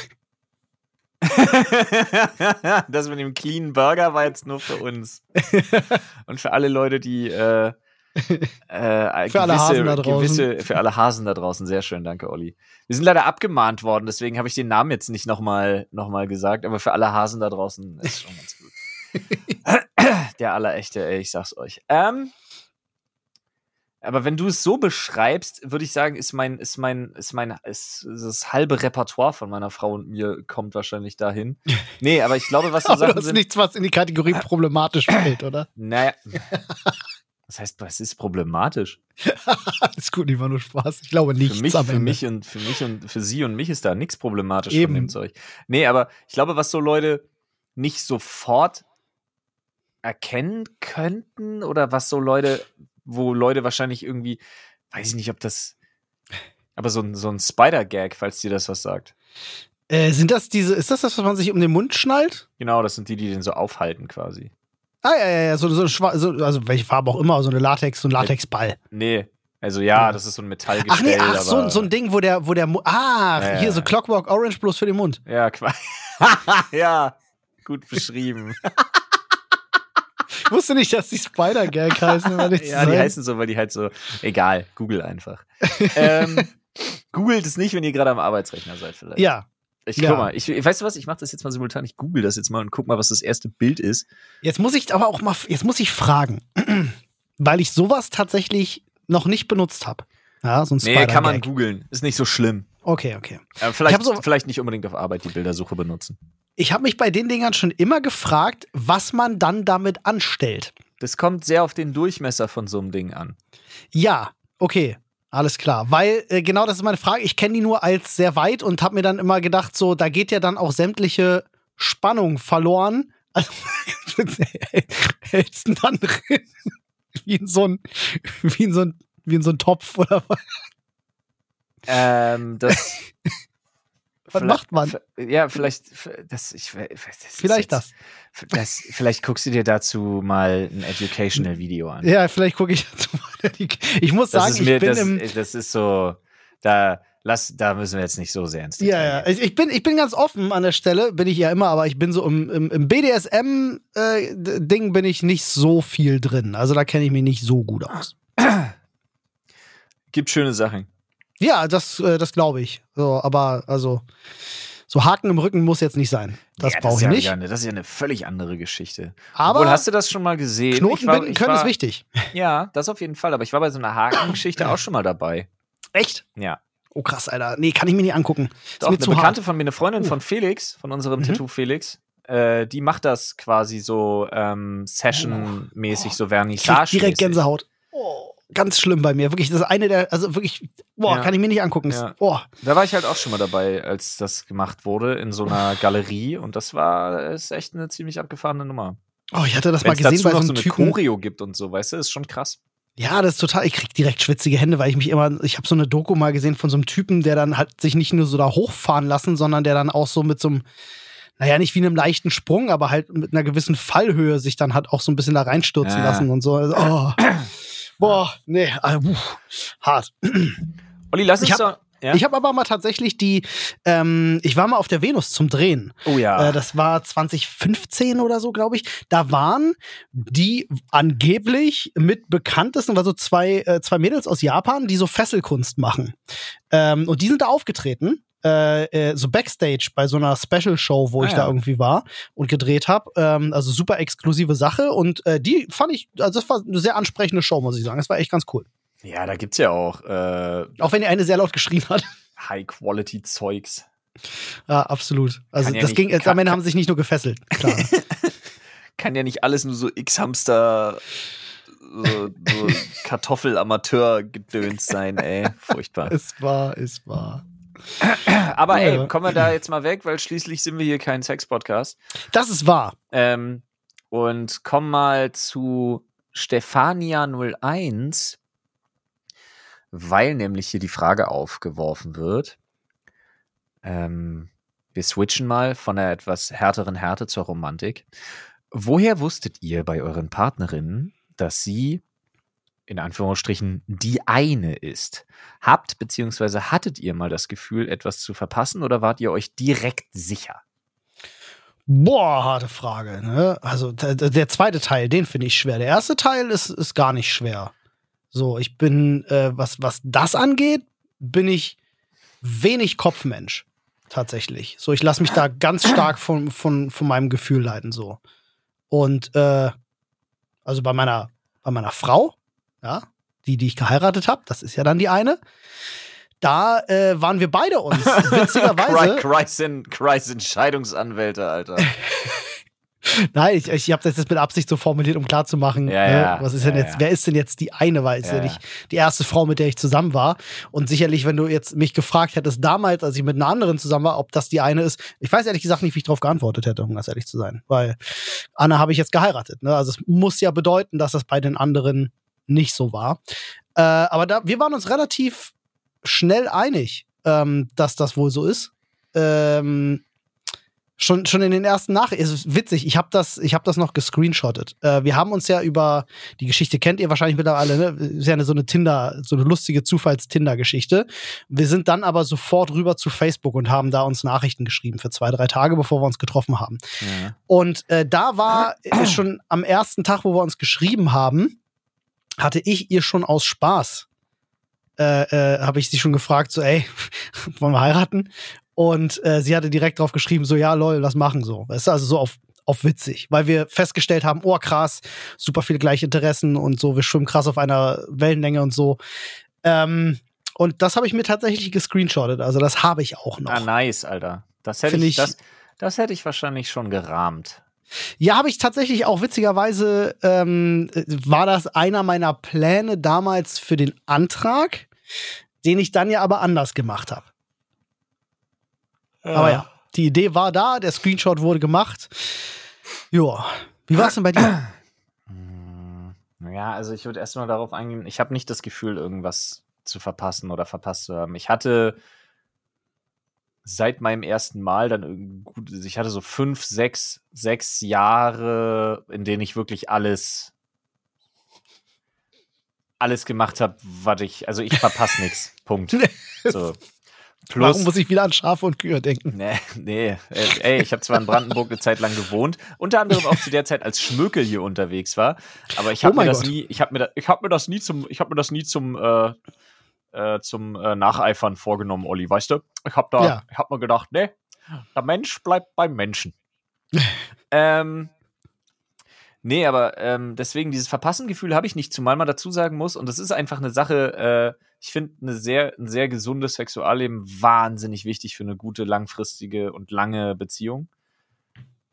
das mit dem Clean Burger war jetzt nur für uns. Und für alle Leute, die äh, äh, Für alle Hasen da draußen. gewisse, für alle Hasen da draußen. Sehr schön, danke, Olli. Wir sind leider abgemahnt worden, deswegen habe ich den Namen jetzt nicht nochmal noch mal gesagt, aber für alle Hasen da draußen ist schon ganz gut. Der allerechte, ey, ich sag's euch. Ähm, aber wenn du es so beschreibst, würde ich sagen, ist mein, ist mein, ist mein, ist, ist das halbe Repertoire von meiner Frau und mir kommt wahrscheinlich dahin. Nee, aber ich glaube, was Aber Sachen das ist nichts, was in die Kategorie problematisch fällt, oder? Naja. Das heißt, was ist problematisch? Alles gut, die war nur Spaß. Ich glaube nichts Für mich, für mich und für mich und für sie und mich ist da nichts problematisch Eben. von dem Zeug. Nee, aber ich glaube, was so Leute nicht sofort erkennen könnten oder was so Leute, wo Leute wahrscheinlich irgendwie, weiß ich nicht, ob das, aber so ein, so ein Spider-Gag, falls dir das was sagt. Äh, sind das diese, ist das das, was man sich um den Mund schnallt? Genau, das sind die, die den so aufhalten quasi. Ah, ja, ja, ja, so, so, ein schwa- so also welche Farbe auch immer, so eine Latex, so ein Latexball. Nee, also ja, das ist so ein Metallgestell. Ach nee, ach, so, aber- so ein Ding, wo der, wo der, Mu- ah, Ja, hier so. Clockwork Orange bloß für den Mund. Ja, quasi. ja, gut beschrieben. Ich wusste nicht, dass die Spider-Gag heißen. Ja, die heißen so, weil die halt so. Egal, Google einfach. ähm, googelt es nicht, wenn ihr gerade am Arbeitsrechner seid, vielleicht. Ja, Ich ja. guck mal, ich, weißt du was? Ich mache das jetzt mal simultan. Ich google das jetzt mal und guck mal, was das erste Bild ist. jetzt muss ich aber auch mal, jetzt muss ich fragen, weil ich sowas tatsächlich noch nicht benutzt habe. Ja, so ein Nee, kann man googeln. Ist nicht so schlimm. Okay, okay. Äh, vielleicht, hab so- vielleicht nicht unbedingt auf Arbeit die Bildersuche benutzen. Ich habe mich bei den Dingern schon immer gefragt, was man dann damit anstellt. Das kommt sehr auf den Durchmesser von so einem Ding an. Ja, okay. Alles klar, weil äh, genau das ist meine Frage. Ich kenne die nur als sehr weit und habe mir dann immer gedacht, so da geht ja dann auch sämtliche Spannung verloren. Also hältst du dann drin wie in so ein wie in so ein wie in so ein Topf oder was? Ähm, das. Was macht man? Ja, vielleicht. Das, ich, das ist Vielleicht jetzt- das. das. Vielleicht guckst du dir dazu mal ein Educational Video an. Ja, vielleicht gucke ich dazu mal. die- Ich muss das sagen, mir, ich bin das, im das ist so. Da, lass, da müssen wir jetzt nicht so sehr ins Detail Ja, ja. Ich, bin, ich bin ganz offen an der Stelle, bin ich ja immer, aber ich bin so im, im, im BDSM-Ding bin ich nicht so viel drin. Also da kenne ich mich nicht so gut aus. Gibt schöne Sachen. Ja, das, äh, das glaube ich. So, aber also so Haken im Rücken muss jetzt nicht sein. Das ja, brauche ist ich ja nicht. Eine, das ist ja eine völlig andere Geschichte. Aber Obwohl, hast du das schon mal gesehen? Knoten war- binden können war, ist wichtig. Ja, das auf jeden Fall. Aber ich war bei so einer Hakengeschichte auch schon mal dabei. Echt? Ja. Oh krass, Alter. Nee, kann ich mir nicht angucken. Ist Doch, mir eine zu Bekannte hart. von mir, eine Freundin Uh. von Felix, von unserem Mhm. Tattoo Felix, äh, die macht das quasi so ähm, Session-mäßig, so Vernissage. Direkt Gänsehaut. Oh, ganz schlimm bei mir. Wirklich, das ist eine der, also wirklich, boah, Ja. kann ich mir nicht angucken. Ja. Boah. Da war ich halt auch schon mal dabei, als das gemacht wurde, in so einer Galerie. Und das war ist echt eine ziemlich abgefahrene Nummer. Oh, ich hatte das Wenn mal es gesehen noch einem so eine Typen. Choreo gibt und so, weißt du, ist schon krass. Ja, das ist total. Ich krieg direkt schwitzige Hände, weil ich mich immer. Ich habe so eine Doku mal gesehen von so einem Typen, der dann halt sich nicht nur so da hochfahren lassen, sondern der dann auch so mit so einem, naja, nicht wie einem leichten Sprung, aber halt mit einer gewissen Fallhöhe sich dann halt auch so ein bisschen da reinstürzen Ja. lassen und so. Also, oh. Boah, nee, ah, puh, hart. Olli, lass uns doch. Ja? Ich habe aber mal tatsächlich die, ähm, ich war mal auf der Venus zum Drehen. Oh ja. Äh, das war 2015 oder so, glaube ich. Da waren die angeblich mit bekanntesten, also zwei, äh, zwei Mädels aus Japan, die so Fesselkunst machen. Ähm, und die sind da aufgetreten. Äh, äh, so Backstage bei so einer Special Show, wo Ah, ich ja. da irgendwie war und gedreht habe. Ähm, also super exklusive Sache und äh, die fand ich, also das war eine sehr ansprechende Show, muss ich sagen. Das war echt ganz cool. ja, da gibt's ja auch äh, Auch wenn die eine sehr laut geschrien hat. High-Quality-Zeugs. Ja, absolut. Also ja das nicht- ging, kann- am Ende haben sie sich nicht nur gefesselt. Klar. Kann ja nicht alles nur so X-Hamster, so, so Kartoffel-Amateur-Gedöns sein, ey. Furchtbar. es war, es war. Aber ey, ja. kommen wir da jetzt mal weg, weil schließlich sind wir hier kein Sex-Podcast. Das ist wahr. Ähm, und kommen mal zu Stefania01, weil nämlich hier die Frage aufgeworfen wird. Ähm, wir switchen mal von der etwas härteren Härte zur Romantik. Woher wusstet ihr bei euren Partnerinnen, dass sie in Anführungsstrichen die eine ist? Habt beziehungsweise hattet ihr mal das Gefühl, etwas zu verpassen oder wart ihr euch direkt sicher? Boah, harte Frage. Ne? Also der, der zweite Teil, den finde ich schwer. Der erste Teil ist, ist gar nicht schwer. So, ich bin, äh, was, was das angeht, bin ich wenig Kopfmensch. Tatsächlich. So, ich lasse mich da ganz stark von, von, von meinem Gefühl leiten. So. Und äh, also bei meiner, bei meiner Frau, ja, die, die ich geheiratet habe, das ist ja dann die eine. Da äh, waren wir beide uns. Witzigerweise. Kreis, Kreis Entscheidungsanwälte, Alter. Nein, ich, ich habe das jetzt mit Absicht so formuliert, um klarzumachen, Ja, ne, ja, was ist ja, denn jetzt, wer ist denn jetzt die eine, weil es ja. Ja, nicht die erste Frau, mit der ich zusammen war. Und sicherlich, wenn du jetzt mich gefragt hättest damals, als ich mit einer anderen zusammen war, ob das die eine ist, ich weiß ehrlich gesagt nicht, wie ich darauf geantwortet hätte, um ganz ehrlich zu sein. Weil Anna habe ich jetzt geheiratet. Ne? Also es muss ja bedeuten, dass das bei den anderen nicht so war. Äh, aber da, wir waren uns relativ schnell einig, ähm, dass das wohl so ist. Ähm, schon, schon in den ersten Nachrichten. Es ist witzig, ich habe das, ich hab das noch gescreenshottet. Äh, wir haben uns ja über, die Geschichte kennt ihr wahrscheinlich mittlerweile, ne? Ist ja eine, so eine Tinder, so eine lustige Zufalls-Tinder-Geschichte. Wir sind dann aber sofort rüber zu Facebook und haben da uns Nachrichten geschrieben für zwei, drei Tage, bevor wir uns getroffen haben. Ja. Und äh, da war äh, schon am ersten Tag, wo wir uns geschrieben haben, hatte ich ihr schon aus Spaß, äh, äh, habe ich sie schon gefragt, so, ey, wollen wir heiraten? Und äh, sie hatte direkt drauf geschrieben, so, ja, lol, lass machen, so. Weißt du, also so auf, auf witzig, weil wir festgestellt haben, oh krass, super viele gleiche Interessen und so, wir schwimmen krass auf einer Wellenlänge und so. Ähm, und das habe ich mir tatsächlich gescreenshottet, also das habe ich auch noch. Ah, nice, Alter. Das hätte Find ich, ich- das, das hätte ich wahrscheinlich schon gerahmt. Ja, habe ich tatsächlich auch witzigerweise, ähm, äh, war das einer meiner Pläne damals für den Antrag, den ich dann ja aber anders gemacht habe. Aber ja, die Idee war da, der Screenshot wurde gemacht. Ja. Wie war es denn bei dir? Ja, also ich würde erstmal darauf eingehen, ich habe nicht das Gefühl, irgendwas zu verpassen oder verpasst zu haben. Ich hatte seit meinem ersten Mal dann gut, ich hatte so fünf, sechs, sechs Jahre, in denen ich wirklich alles alles gemacht habe, was ich, also ich verpasse nichts. Punkt. So. Plus, Warum muss ich wieder an Schafe und Kühe denken? Nee, nee. Äh, Ey, ich habe zwar in Brandenburg eine Zeit lang gewohnt, unter anderem auch zu der Zeit, als Schmökel hier unterwegs war, aber ich Oh habe mir mein das Gott. nie, ich habe mir, da, ich habe mir das nie zum, ich habe mir das nie zum, äh, äh, zum äh, Nacheifern vorgenommen, Olli, weißt du? Ich habe da, Ja. ich habe mir gedacht, nee, der Mensch bleibt beim Menschen. ähm, nee, aber ähm, deswegen dieses Verpassengefühl habe ich nicht, zumal man dazu sagen muss, und das ist einfach eine Sache, äh, ich finde eine sehr, ein sehr gesundes Sexualleben wahnsinnig wichtig für eine gute, langfristige und lange Beziehung.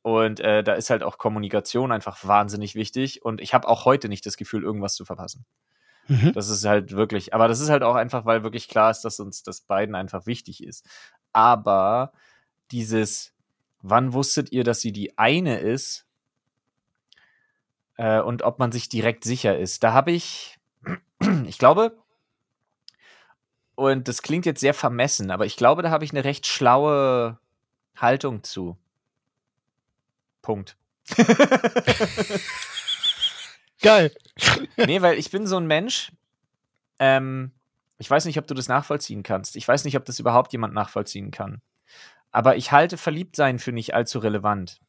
Und äh, da ist halt auch Kommunikation einfach wahnsinnig wichtig. Und ich habe auch heute nicht das Gefühl, irgendwas zu verpassen. Mhm. Das ist halt wirklich, aber das ist halt auch einfach, weil wirklich klar ist, dass uns das beiden einfach wichtig ist. Aber dieses, wann wusstet ihr, dass sie die eine ist? Äh, und ob man sich direkt sicher ist. Da habe ich, ich glaube, und das klingt jetzt sehr vermessen, aber ich glaube, da habe ich eine recht schlaue Haltung zu. Punkt. Geil. nee, weil ich bin so ein Mensch, ähm, Ich weiß nicht, ob du das nachvollziehen kannst. Ich weiß nicht, ob das überhaupt jemand nachvollziehen kann. Aber ich halte Verliebtsein für nicht allzu relevant.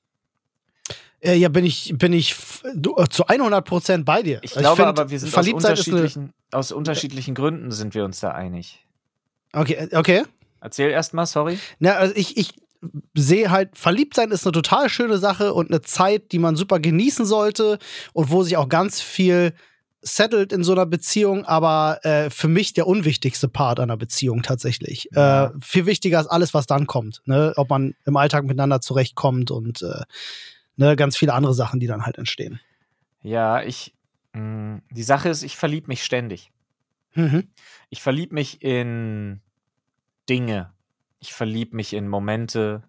Äh, ja, bin ich, bin ich du, äh, zu 100% bei dir. Ich glaube find, aber, wir sind aus unterschiedlichen, aus unterschiedlichen Gründen sind wir uns da einig. Okay, äh, okay. Erzähl erst mal, sorry. Na, also ich, ich sehe halt, verliebt sein ist eine total schöne Sache und eine Zeit, die man super genießen sollte und wo sich auch ganz viel settled in so einer Beziehung, aber äh, für mich der unwichtigste Part einer Beziehung tatsächlich. Ja. Äh, viel wichtiger ist alles, was dann kommt. Ne? Ob man im Alltag miteinander zurechtkommt und äh, ne, ganz viele andere Sachen, die dann halt entstehen. Ja, ich. Mh, mm, die Sache ist, ich verliebe mich ständig. Mhm. Ich verliebe mich in Dinge. Ich verliebe mich in Momente.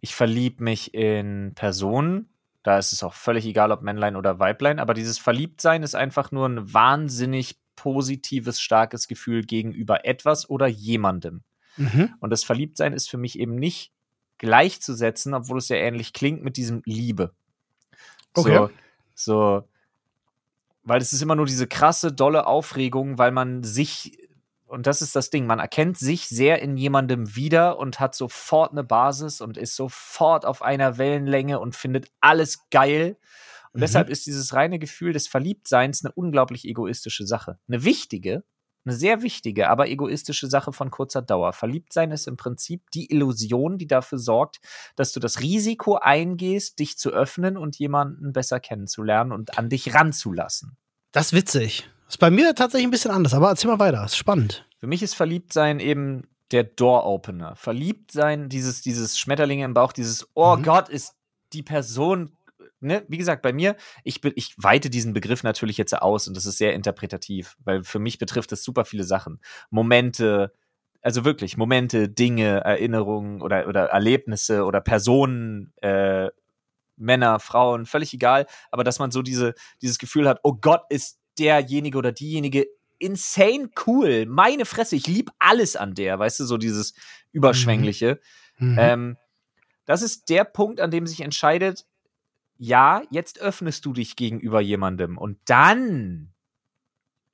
Ich verliebe mich in Personen. Da ist es auch völlig egal, ob Männlein oder Weiblein. Aber dieses Verliebtsein ist einfach nur ein wahnsinnig positives, starkes Gefühl gegenüber etwas oder jemandem. Mhm. Und das Verliebtsein ist für mich eben nicht gleichzusetzen, obwohl es ja ähnlich klingt, mit diesem Liebe. Okay. So, so, weil es ist immer nur diese krasse, dolle Aufregung, weil man sich und das ist das Ding, man erkennt sich sehr in jemandem wieder und hat sofort eine Basis und ist sofort auf einer Wellenlänge und findet alles geil. Und mhm. deshalb ist dieses reine Gefühl des Verliebtseins eine unglaublich egoistische Sache. Eine wichtige, eine sehr wichtige, aber egoistische Sache von kurzer Dauer. Verliebtsein ist im Prinzip die Illusion, die dafür sorgt, dass du das Risiko eingehst, dich zu öffnen und jemanden besser kennenzulernen und an dich ranzulassen. Das ist witzig. Ist bei mir tatsächlich ein bisschen anders, aber erzähl mal weiter, ist spannend. Für mich ist Verliebtsein eben der Door-Opener. Verliebtsein, dieses, dieses Schmetterlinge im Bauch, dieses, oh mhm. Gott, ist die Person, ne, wie gesagt, bei mir, ich, bin, ich weite diesen Begriff natürlich jetzt aus und das ist sehr interpretativ, weil für mich betrifft es super viele Sachen. Momente, also wirklich Momente, Dinge, Erinnerungen oder, oder Erlebnisse oder Personen, äh, Männer, Frauen, völlig egal, aber dass man so diese, dieses Gefühl hat, oh Gott, ist derjenige oder diejenige insane cool. Meine Fresse, ich liebe alles an der, weißt du, so dieses Überschwängliche. Mhm. Ähm, das ist der Punkt, an dem sich entscheidet, ja, jetzt öffnest du dich gegenüber jemandem. Und dann,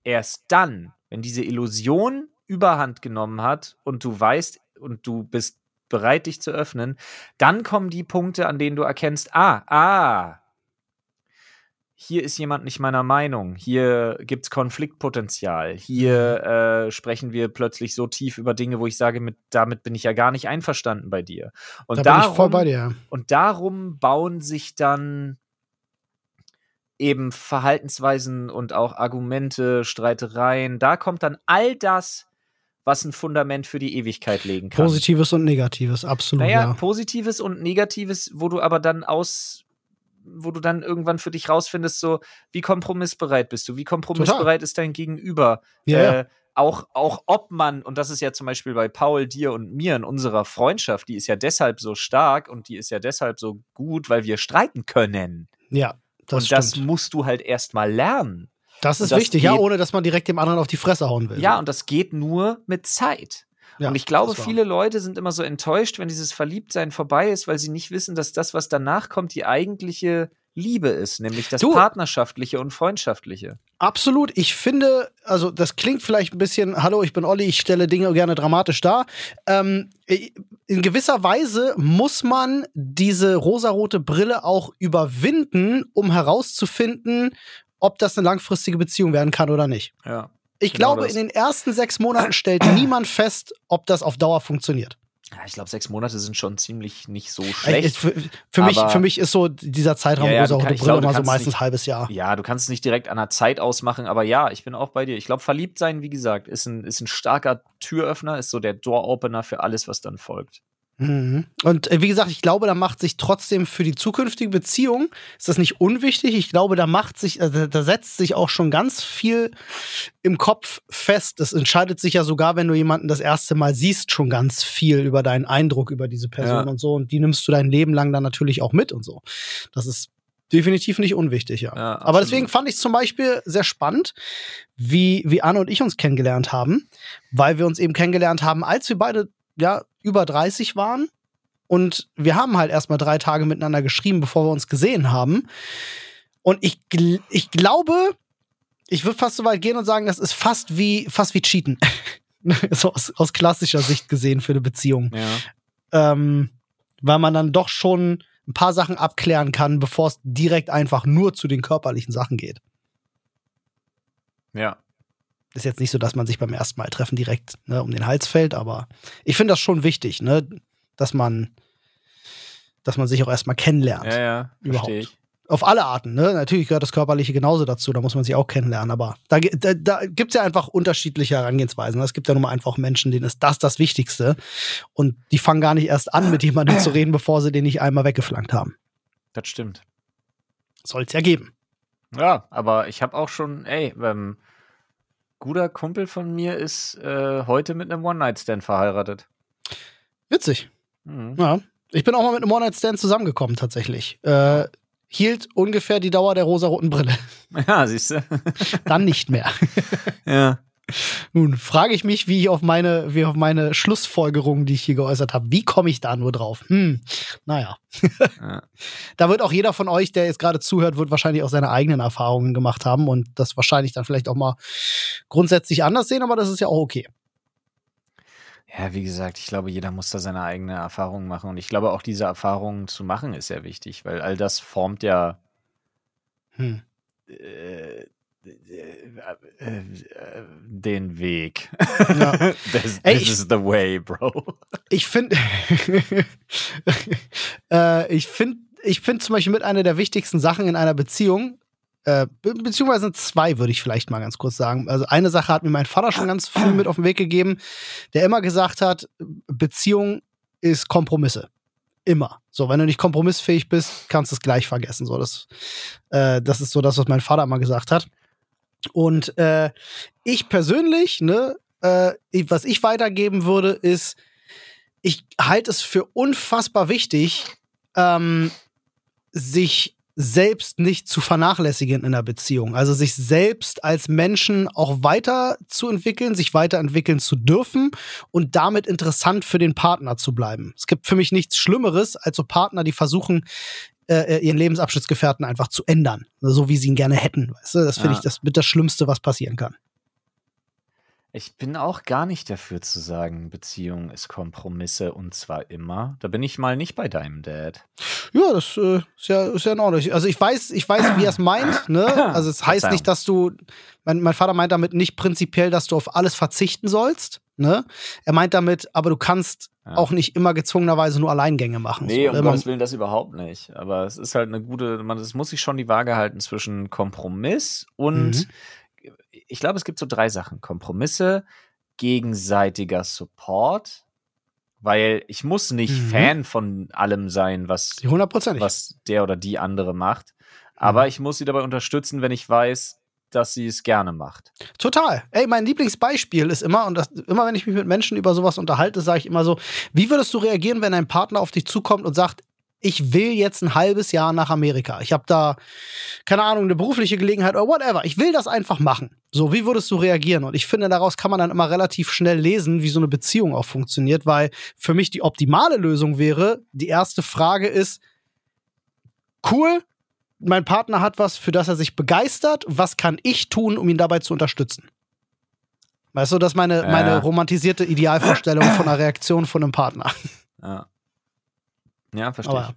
erst dann, wenn diese Illusion überhand genommen hat und du weißt und du bist bereit, dich zu öffnen, dann kommen die Punkte, an denen du erkennst, ah, ah, hier ist jemand nicht meiner Meinung, hier gibt es Konfliktpotenzial, hier mhm. äh, sprechen wir plötzlich so tief über Dinge, wo ich sage, mit, damit bin ich ja gar nicht einverstanden bei dir. Und da darum, bin ich voll bei dir. Und darum bauen sich dann eben Verhaltensweisen und auch Argumente, Streitereien, da kommt dann all das, was ein Fundament für die Ewigkeit legen kann. Positives und Negatives, absolut. Naja, ja. Positives und Negatives, wo du aber dann aus wo du dann irgendwann für dich rausfindest, so, wie kompromissbereit bist du? Wie kompromissbereit Total. ist dein Gegenüber? Ja, äh, auch, auch ob man, und das ist ja zum Beispiel bei Paul, dir und mir in unserer Freundschaft, die ist ja deshalb so stark und die ist ja deshalb so gut, weil wir streiten können. Ja, das Und das musst du halt erstmal lernen. Das ist das wichtig, geht, ja, ohne dass man direkt dem anderen auf die Fresse hauen will. Ja, und das geht nur mit Zeit. Ja, und ich glaube, viele Leute sind immer so enttäuscht, wenn dieses Verliebtsein vorbei ist, weil sie nicht wissen, dass das, was danach kommt, die eigentliche Liebe ist, nämlich das du, Partnerschaftliche und Freundschaftliche. Absolut. Ich finde, also das klingt vielleicht ein bisschen, hallo, ich bin Olli, ich stelle Dinge gerne dramatisch dar. Ähm, in gewisser Weise muss man diese rosarote Brille auch überwinden, um herauszufinden, ob das eine langfristige Beziehung werden kann oder nicht. Ja. Ich genau glaube, das. in den ersten sechs Monaten stellt niemand fest, ob das auf Dauer funktioniert. Ja, ich glaube, sechs Monate sind schon ziemlich nicht so schlecht. Für, für mich, für mich ist so dieser Zeitraum, ja, ja, wo auch eine Brille immer so meistens ein halbes Jahr. Ja, du kannst es nicht direkt an der Zeit ausmachen, aber ja, ich bin auch bei dir. Ich glaube, verliebt sein, wie gesagt, ist ein, ist ein starker Türöffner, ist so der Door-Opener für alles, was dann folgt. Mhm. Und äh, wie gesagt, ich glaube, da macht sich trotzdem für die zukünftige Beziehung, ist das nicht unwichtig. Ich glaube, da macht sich, äh, da setzt sich auch schon ganz viel im Kopf fest. Es entscheidet sich ja sogar, wenn du jemanden das erste Mal siehst, schon ganz viel über deinen Eindruck über diese Person ja. und so. Und die nimmst du dein Leben lang dann natürlich auch mit und so. Das ist definitiv nicht unwichtig, ja. ja Aber deswegen fand ich es zum Beispiel sehr spannend, wie, wie Anne und ich uns kennengelernt haben, weil wir uns eben kennengelernt haben, als wir beide ja über 30 waren. Und wir haben halt erstmal drei Tage miteinander geschrieben, bevor wir uns gesehen haben. Und ich, ich glaube, ich würde fast so weit gehen und sagen, das ist fast wie, fast wie Cheaten. so aus, aus klassischer Sicht gesehen für eine Beziehung. Ja. Ähm, weil man dann doch schon ein paar Sachen abklären kann, bevor es direkt einfach nur zu den körperlichen Sachen geht. Ja. Ist jetzt nicht so, dass man sich beim ersten Mal treffen direkt ne, um den Hals fällt, aber ich finde das schon wichtig, ne, dass man, dass man sich auch erstmal kennenlernt. Ja, ja. Überhaupt. Auf alle Arten, ne? Natürlich gehört das Körperliche genauso dazu, da muss man sich auch kennenlernen, aber da, da, da gibt es ja einfach unterschiedliche Herangehensweisen. Es gibt ja nun mal einfach Menschen, denen ist das das Wichtigste und die fangen gar nicht erst an, mit jemandem zu reden, bevor sie den nicht einmal weggeflankt haben. Das stimmt. Soll es ja geben. Ja, aber ich habe auch schon, ey, ähm, guter Kumpel von mir ist äh, heute mit einem One-Night-Stand verheiratet. Witzig. Mhm. Ja. Ich bin auch mal mit einem One-Night-Stand zusammengekommen, tatsächlich. Äh, hielt ungefähr die Dauer der rosaroten Brille. Ja, siehst du. Dann nicht mehr. ja. Nun frage ich mich, wie ich auf meine, wie auf meine Schlussfolgerungen, die ich hier geäußert habe, wie komme ich da nur drauf? Hm, naja. ja. Da wird auch jeder von euch, der jetzt gerade zuhört, wird wahrscheinlich auch seine eigenen Erfahrungen gemacht haben und das wahrscheinlich dann vielleicht auch mal grundsätzlich anders sehen, aber das ist ja auch okay. Ja, wie gesagt, ich glaube, jeder muss da seine eigene Erfahrung machen. Und ich glaube, auch diese Erfahrungen zu machen, ist sehr wichtig, weil all das formt ja Hm. äh, den Weg. Ja. this Ey, this ich- is the way, Bro. Ich finde, äh, ich finde, ich finde zum Beispiel mit einer der wichtigsten Sachen in einer Beziehung, äh, be beziehungsweise zwei würde ich vielleicht mal ganz kurz sagen. Also eine Sache hat mir mein Vater schon ganz früh mit auf den Weg gegeben, der immer gesagt hat, Beziehung ist Kompromisse. Immer. So, wenn du nicht kompromissfähig bist, kannst du es gleich vergessen. So, das, äh, das ist so das, was mein Vater immer gesagt hat. Und äh, ich persönlich, ne, äh, was ich weitergeben würde, ist, ich halte es für unfassbar wichtig, ähm, sich selbst nicht zu vernachlässigen in einer Beziehung. Also sich selbst als Menschen auch weiterzuentwickeln, sich weiterentwickeln zu dürfen und damit interessant für den Partner zu bleiben. Es gibt für mich nichts Schlimmeres als so Partner, die versuchen, äh, ihren Lebensabschnittsgefährten einfach zu ändern, so wie sie ihn gerne hätten. Weißt du? Das finde Ja. ich das mit das Schlimmste, was passieren kann. Ich bin auch gar nicht dafür zu sagen, Beziehung ist Kompromisse und zwar immer. Da bin ich mal nicht bei deinem Dad. Ja, das äh, ist, ja, ist ja in Ordnung. Also ich weiß, ich weiß, wie er es meint. Ne? Also es heißt nicht, dass du, mein, mein Vater meint damit nicht prinzipiell, dass du auf alles verzichten sollst. Ne? Er meint damit, aber du kannst Ja. auch nicht immer gezwungenerweise nur Alleingänge machen. Nee, so, um? Man- Gottes Willen, das überhaupt nicht. Aber es ist halt eine gute, man, es muss sich schon die Waage halten zwischen Kompromiss und Mhm. ich glaube, es gibt so drei Sachen. Kompromisse, gegenseitiger Support, weil ich muss nicht Mhm. Fan von allem sein, was, was der oder die andere macht. Aber Mhm. ich muss sie dabei unterstützen, wenn ich weiß, dass sie es gerne macht. Total. Ey, mein Lieblingsbeispiel ist immer, und das, immer wenn ich mich mit Menschen über sowas unterhalte, sage ich immer so, wie würdest du reagieren, wenn ein Partner auf dich zukommt und sagt, ich will jetzt ein halbes Jahr nach Amerika. Ich habe da, keine Ahnung, eine berufliche Gelegenheit oder whatever. Ich will das einfach machen. So, wie würdest du reagieren? Und ich finde, daraus kann man dann immer relativ schnell lesen, wie so eine Beziehung auch funktioniert, weil für mich die optimale Lösung wäre, die erste Frage ist, cool, mein Partner hat was, für das er sich begeistert. Was kann ich tun, um ihn dabei zu unterstützen? Weißt du, das ist meine, Ja. meine romantisierte Idealvorstellung von einer Reaktion von einem Partner. Ja, ja verstehe Aber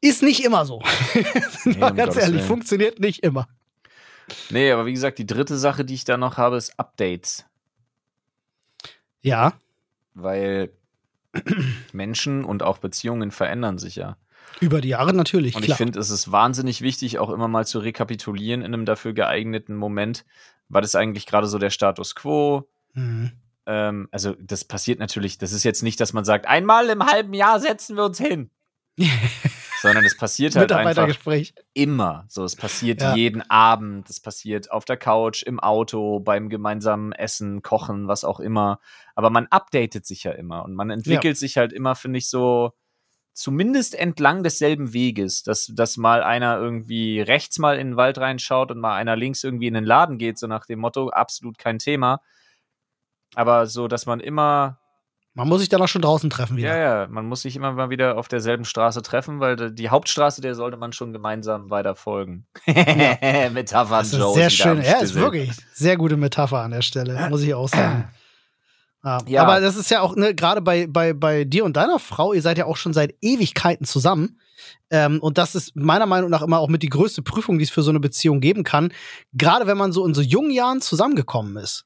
ist nicht immer so. Nee, Mal ganz ehrlich, Willen. funktioniert nicht immer. Nee, aber wie gesagt, die dritte Sache, die ich da noch habe, ist Updates. Ja, Weil Menschen und auch Beziehungen verändern sich ja. Über die Jahre natürlich, Und klar. ich finde, es ist wahnsinnig wichtig, auch immer mal zu rekapitulieren in einem dafür geeigneten Moment. War das eigentlich gerade so der Status quo? Mhm. Ähm, also, das passiert natürlich, das ist jetzt nicht, dass man sagt, einmal im halben Jahr setzen wir uns hin. Sondern es passiert halt einfach immer. So, es passiert Ja. jeden Abend, es passiert auf der Couch, im Auto, beim gemeinsamen Essen, Kochen, was auch immer. Aber man updatet sich ja immer und man entwickelt sich halt immer, finde ich, so zumindest entlang desselben Weges, dass, dass mal einer irgendwie rechts mal in den Wald reinschaut und mal einer links irgendwie in den Laden geht, so nach dem Motto, absolut kein Thema. Aber so, dass man immer Man muss sich dann auch schon draußen treffen wieder. Ja, ja, man muss sich immer mal wieder auf derselben Straße treffen, weil die Hauptstraße, der sollte man schon gemeinsam weiter folgen. Metaphern, das ist Joe. Sehr schön. Ja, ist wirklich sehr gute Metapher an der Stelle, muss ich auch sagen. Ja. ja. Aber das ist ja auch, ne, gerade bei, bei, bei dir und deiner Frau, ihr seid ja auch schon seit Ewigkeiten zusammen. Ähm, und das ist meiner Meinung nach immer auch mit die größte Prüfung, die es für so eine Beziehung geben kann. Gerade wenn man so in so jungen Jahren zusammengekommen ist.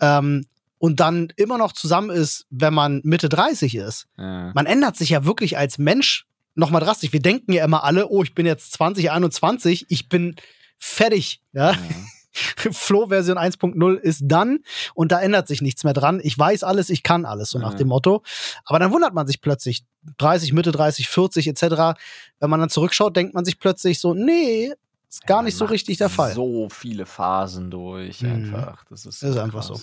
Ähm, und dann immer noch zusammen ist, wenn man Mitte 30 ist. Ja. Man ändert sich ja wirklich als Mensch nochmal drastisch. Wir denken ja immer alle, oh, ich bin jetzt 20, 21, ich bin fertig. Ja. ja. Flow-Version 1.0 ist dann und da ändert sich nichts mehr dran. Ich weiß alles, ich kann alles, so nach dem Motto. Aber dann wundert man sich plötzlich, 30, Mitte 30, 40 etc. Wenn man dann zurückschaut, denkt man sich plötzlich so, nee, ist gar ja, nicht so richtig der Fall. So viele Phasen durch, mhm. einfach. Das ist, ist einfach so.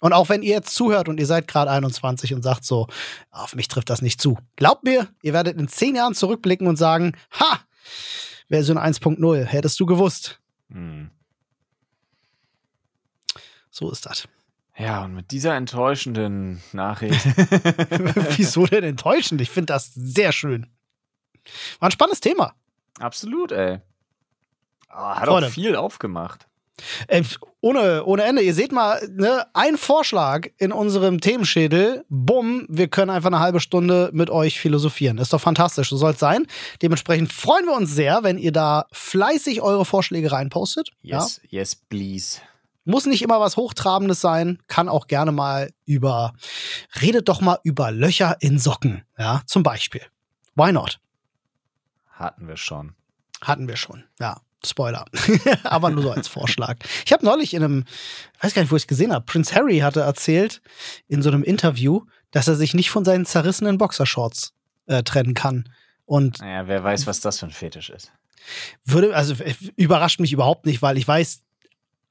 Und auch wenn ihr jetzt zuhört und ihr seid gerade 21 und sagt so, auf mich trifft das nicht zu. Glaubt mir, ihr werdet in zehn Jahren zurückblicken und sagen, ha, Version 1.0, hättest du gewusst. Hm. So ist das. Ja, und mit dieser enttäuschenden Nachricht. Wieso denn enttäuschend? Ich finde das sehr schön. War ein spannendes Thema. Absolut, ey. Oh, hat Freunde. auch viel aufgemacht. Äh, ohne, ohne Ende. Ihr seht mal, ne, ein Vorschlag in unserem Themenschädel. Bumm, wir können einfach eine halbe Stunde mit euch philosophieren. Ist doch fantastisch, so soll es sein. Dementsprechend freuen wir uns sehr, wenn ihr da fleißig eure Vorschläge reinpostet. Yes, ja? yes, please. Muss nicht immer was Hochtrabendes sein, kann auch gerne mal über, redet doch mal über Löcher in Socken, ja, zum Beispiel. Why not? Hatten wir schon. Hatten wir schon, ja. Spoiler. Aber nur so als Vorschlag. Ich habe neulich in einem, ich weiß gar nicht, wo ich es gesehen habe, Prince Harry hatte erzählt in so einem Interview, dass er sich nicht von seinen zerrissenen Boxershorts äh, trennen kann. Und naja, wer weiß, was das für ein Fetisch ist. Würde, also überrascht mich überhaupt nicht, weil ich weiß,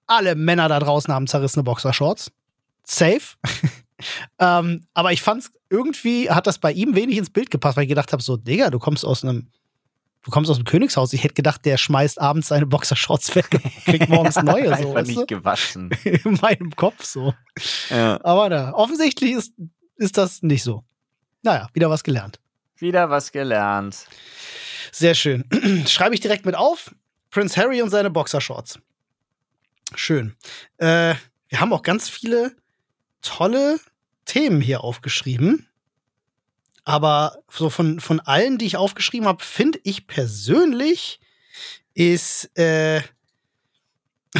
alle Männer da draußen haben zerrissene Boxershorts. Safe. ähm, aber ich fand's irgendwie hat das bei ihm wenig ins Bild gepasst, weil ich gedacht habe, so, Digga, du kommst aus einem du kommst aus dem Königshaus. Ich hätte gedacht, der schmeißt abends seine Boxershorts weg und kriegt morgens neue. so, Einfach nicht gewaschen. In meinem Kopf so. Ja. Aber na, offensichtlich ist, ist das nicht so. Naja, wieder was gelernt. Wieder was gelernt. Sehr schön. Schreibe ich direkt mit auf. Prince Harry und seine Boxershorts. Schön. Äh, wir haben auch ganz viele tolle Themen hier aufgeschrieben. Aber so von, von allen, die ich aufgeschrieben habe, finde ich persönlich ist äh,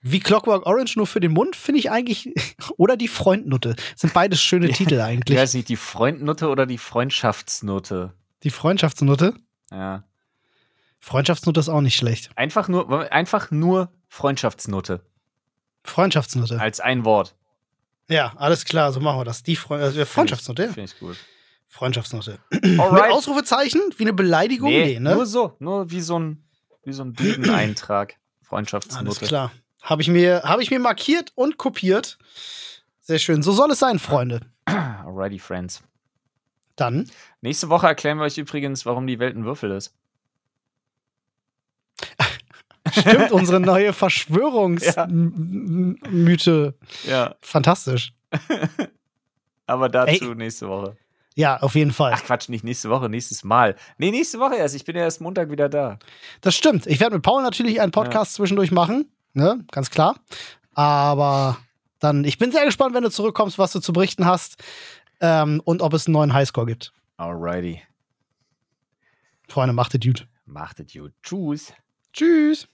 wie Clockwork Orange nur für den Mund, finde ich eigentlich. Oder die Freundnutte. Sind beides schöne Titel eigentlich. Ich weiß nicht, die Freundnutte oder die Freundschaftsnutte. Die Freundschaftsnutte? Ja. Freundschaftsnutte ist auch nicht schlecht. Einfach nur, einfach nur Freundschaftsnutte. Freundschaftsnutte. Als ein Wort. Ja, alles klar, so machen wir das. Die Fre äh, Freundschaftsnote. Finde ich gut. Freundschaftsnote. Alright. Mit Ausrufezeichen? Wie eine Beleidigung? Nee, nee ne? Nur so. Nur wie so ein, wie so ein Eintrag. Freundschaftsnote. Alles klar. Habe ich, mir, hab ich mir markiert und kopiert. Sehr schön. So soll es sein, Freunde. Alrighty, Friends. Dann. Nächste Woche erklären wir euch übrigens, warum die Welt ein Würfel ist. Stimmt, unsere neue Verschwörungsmythe. Ja. ja. Fantastisch. Aber dazu Ey. nächste Woche. Ja, auf jeden Fall. Ach Quatsch, nicht nächste Woche, nächstes Mal. Nee, nächste Woche erst. Ich bin ja erst Montag wieder da. Das stimmt. Ich werde mit Paul natürlich einen Podcast ja. zwischendurch machen. Ne, ganz klar. Aber dann, ich bin sehr gespannt, wenn du zurückkommst, was du zu berichten hast. Ähm, und ob es einen neuen Highscore gibt. Alrighty. Freunde, macht es gut. Macht es gut. Tschüss. Tschüss.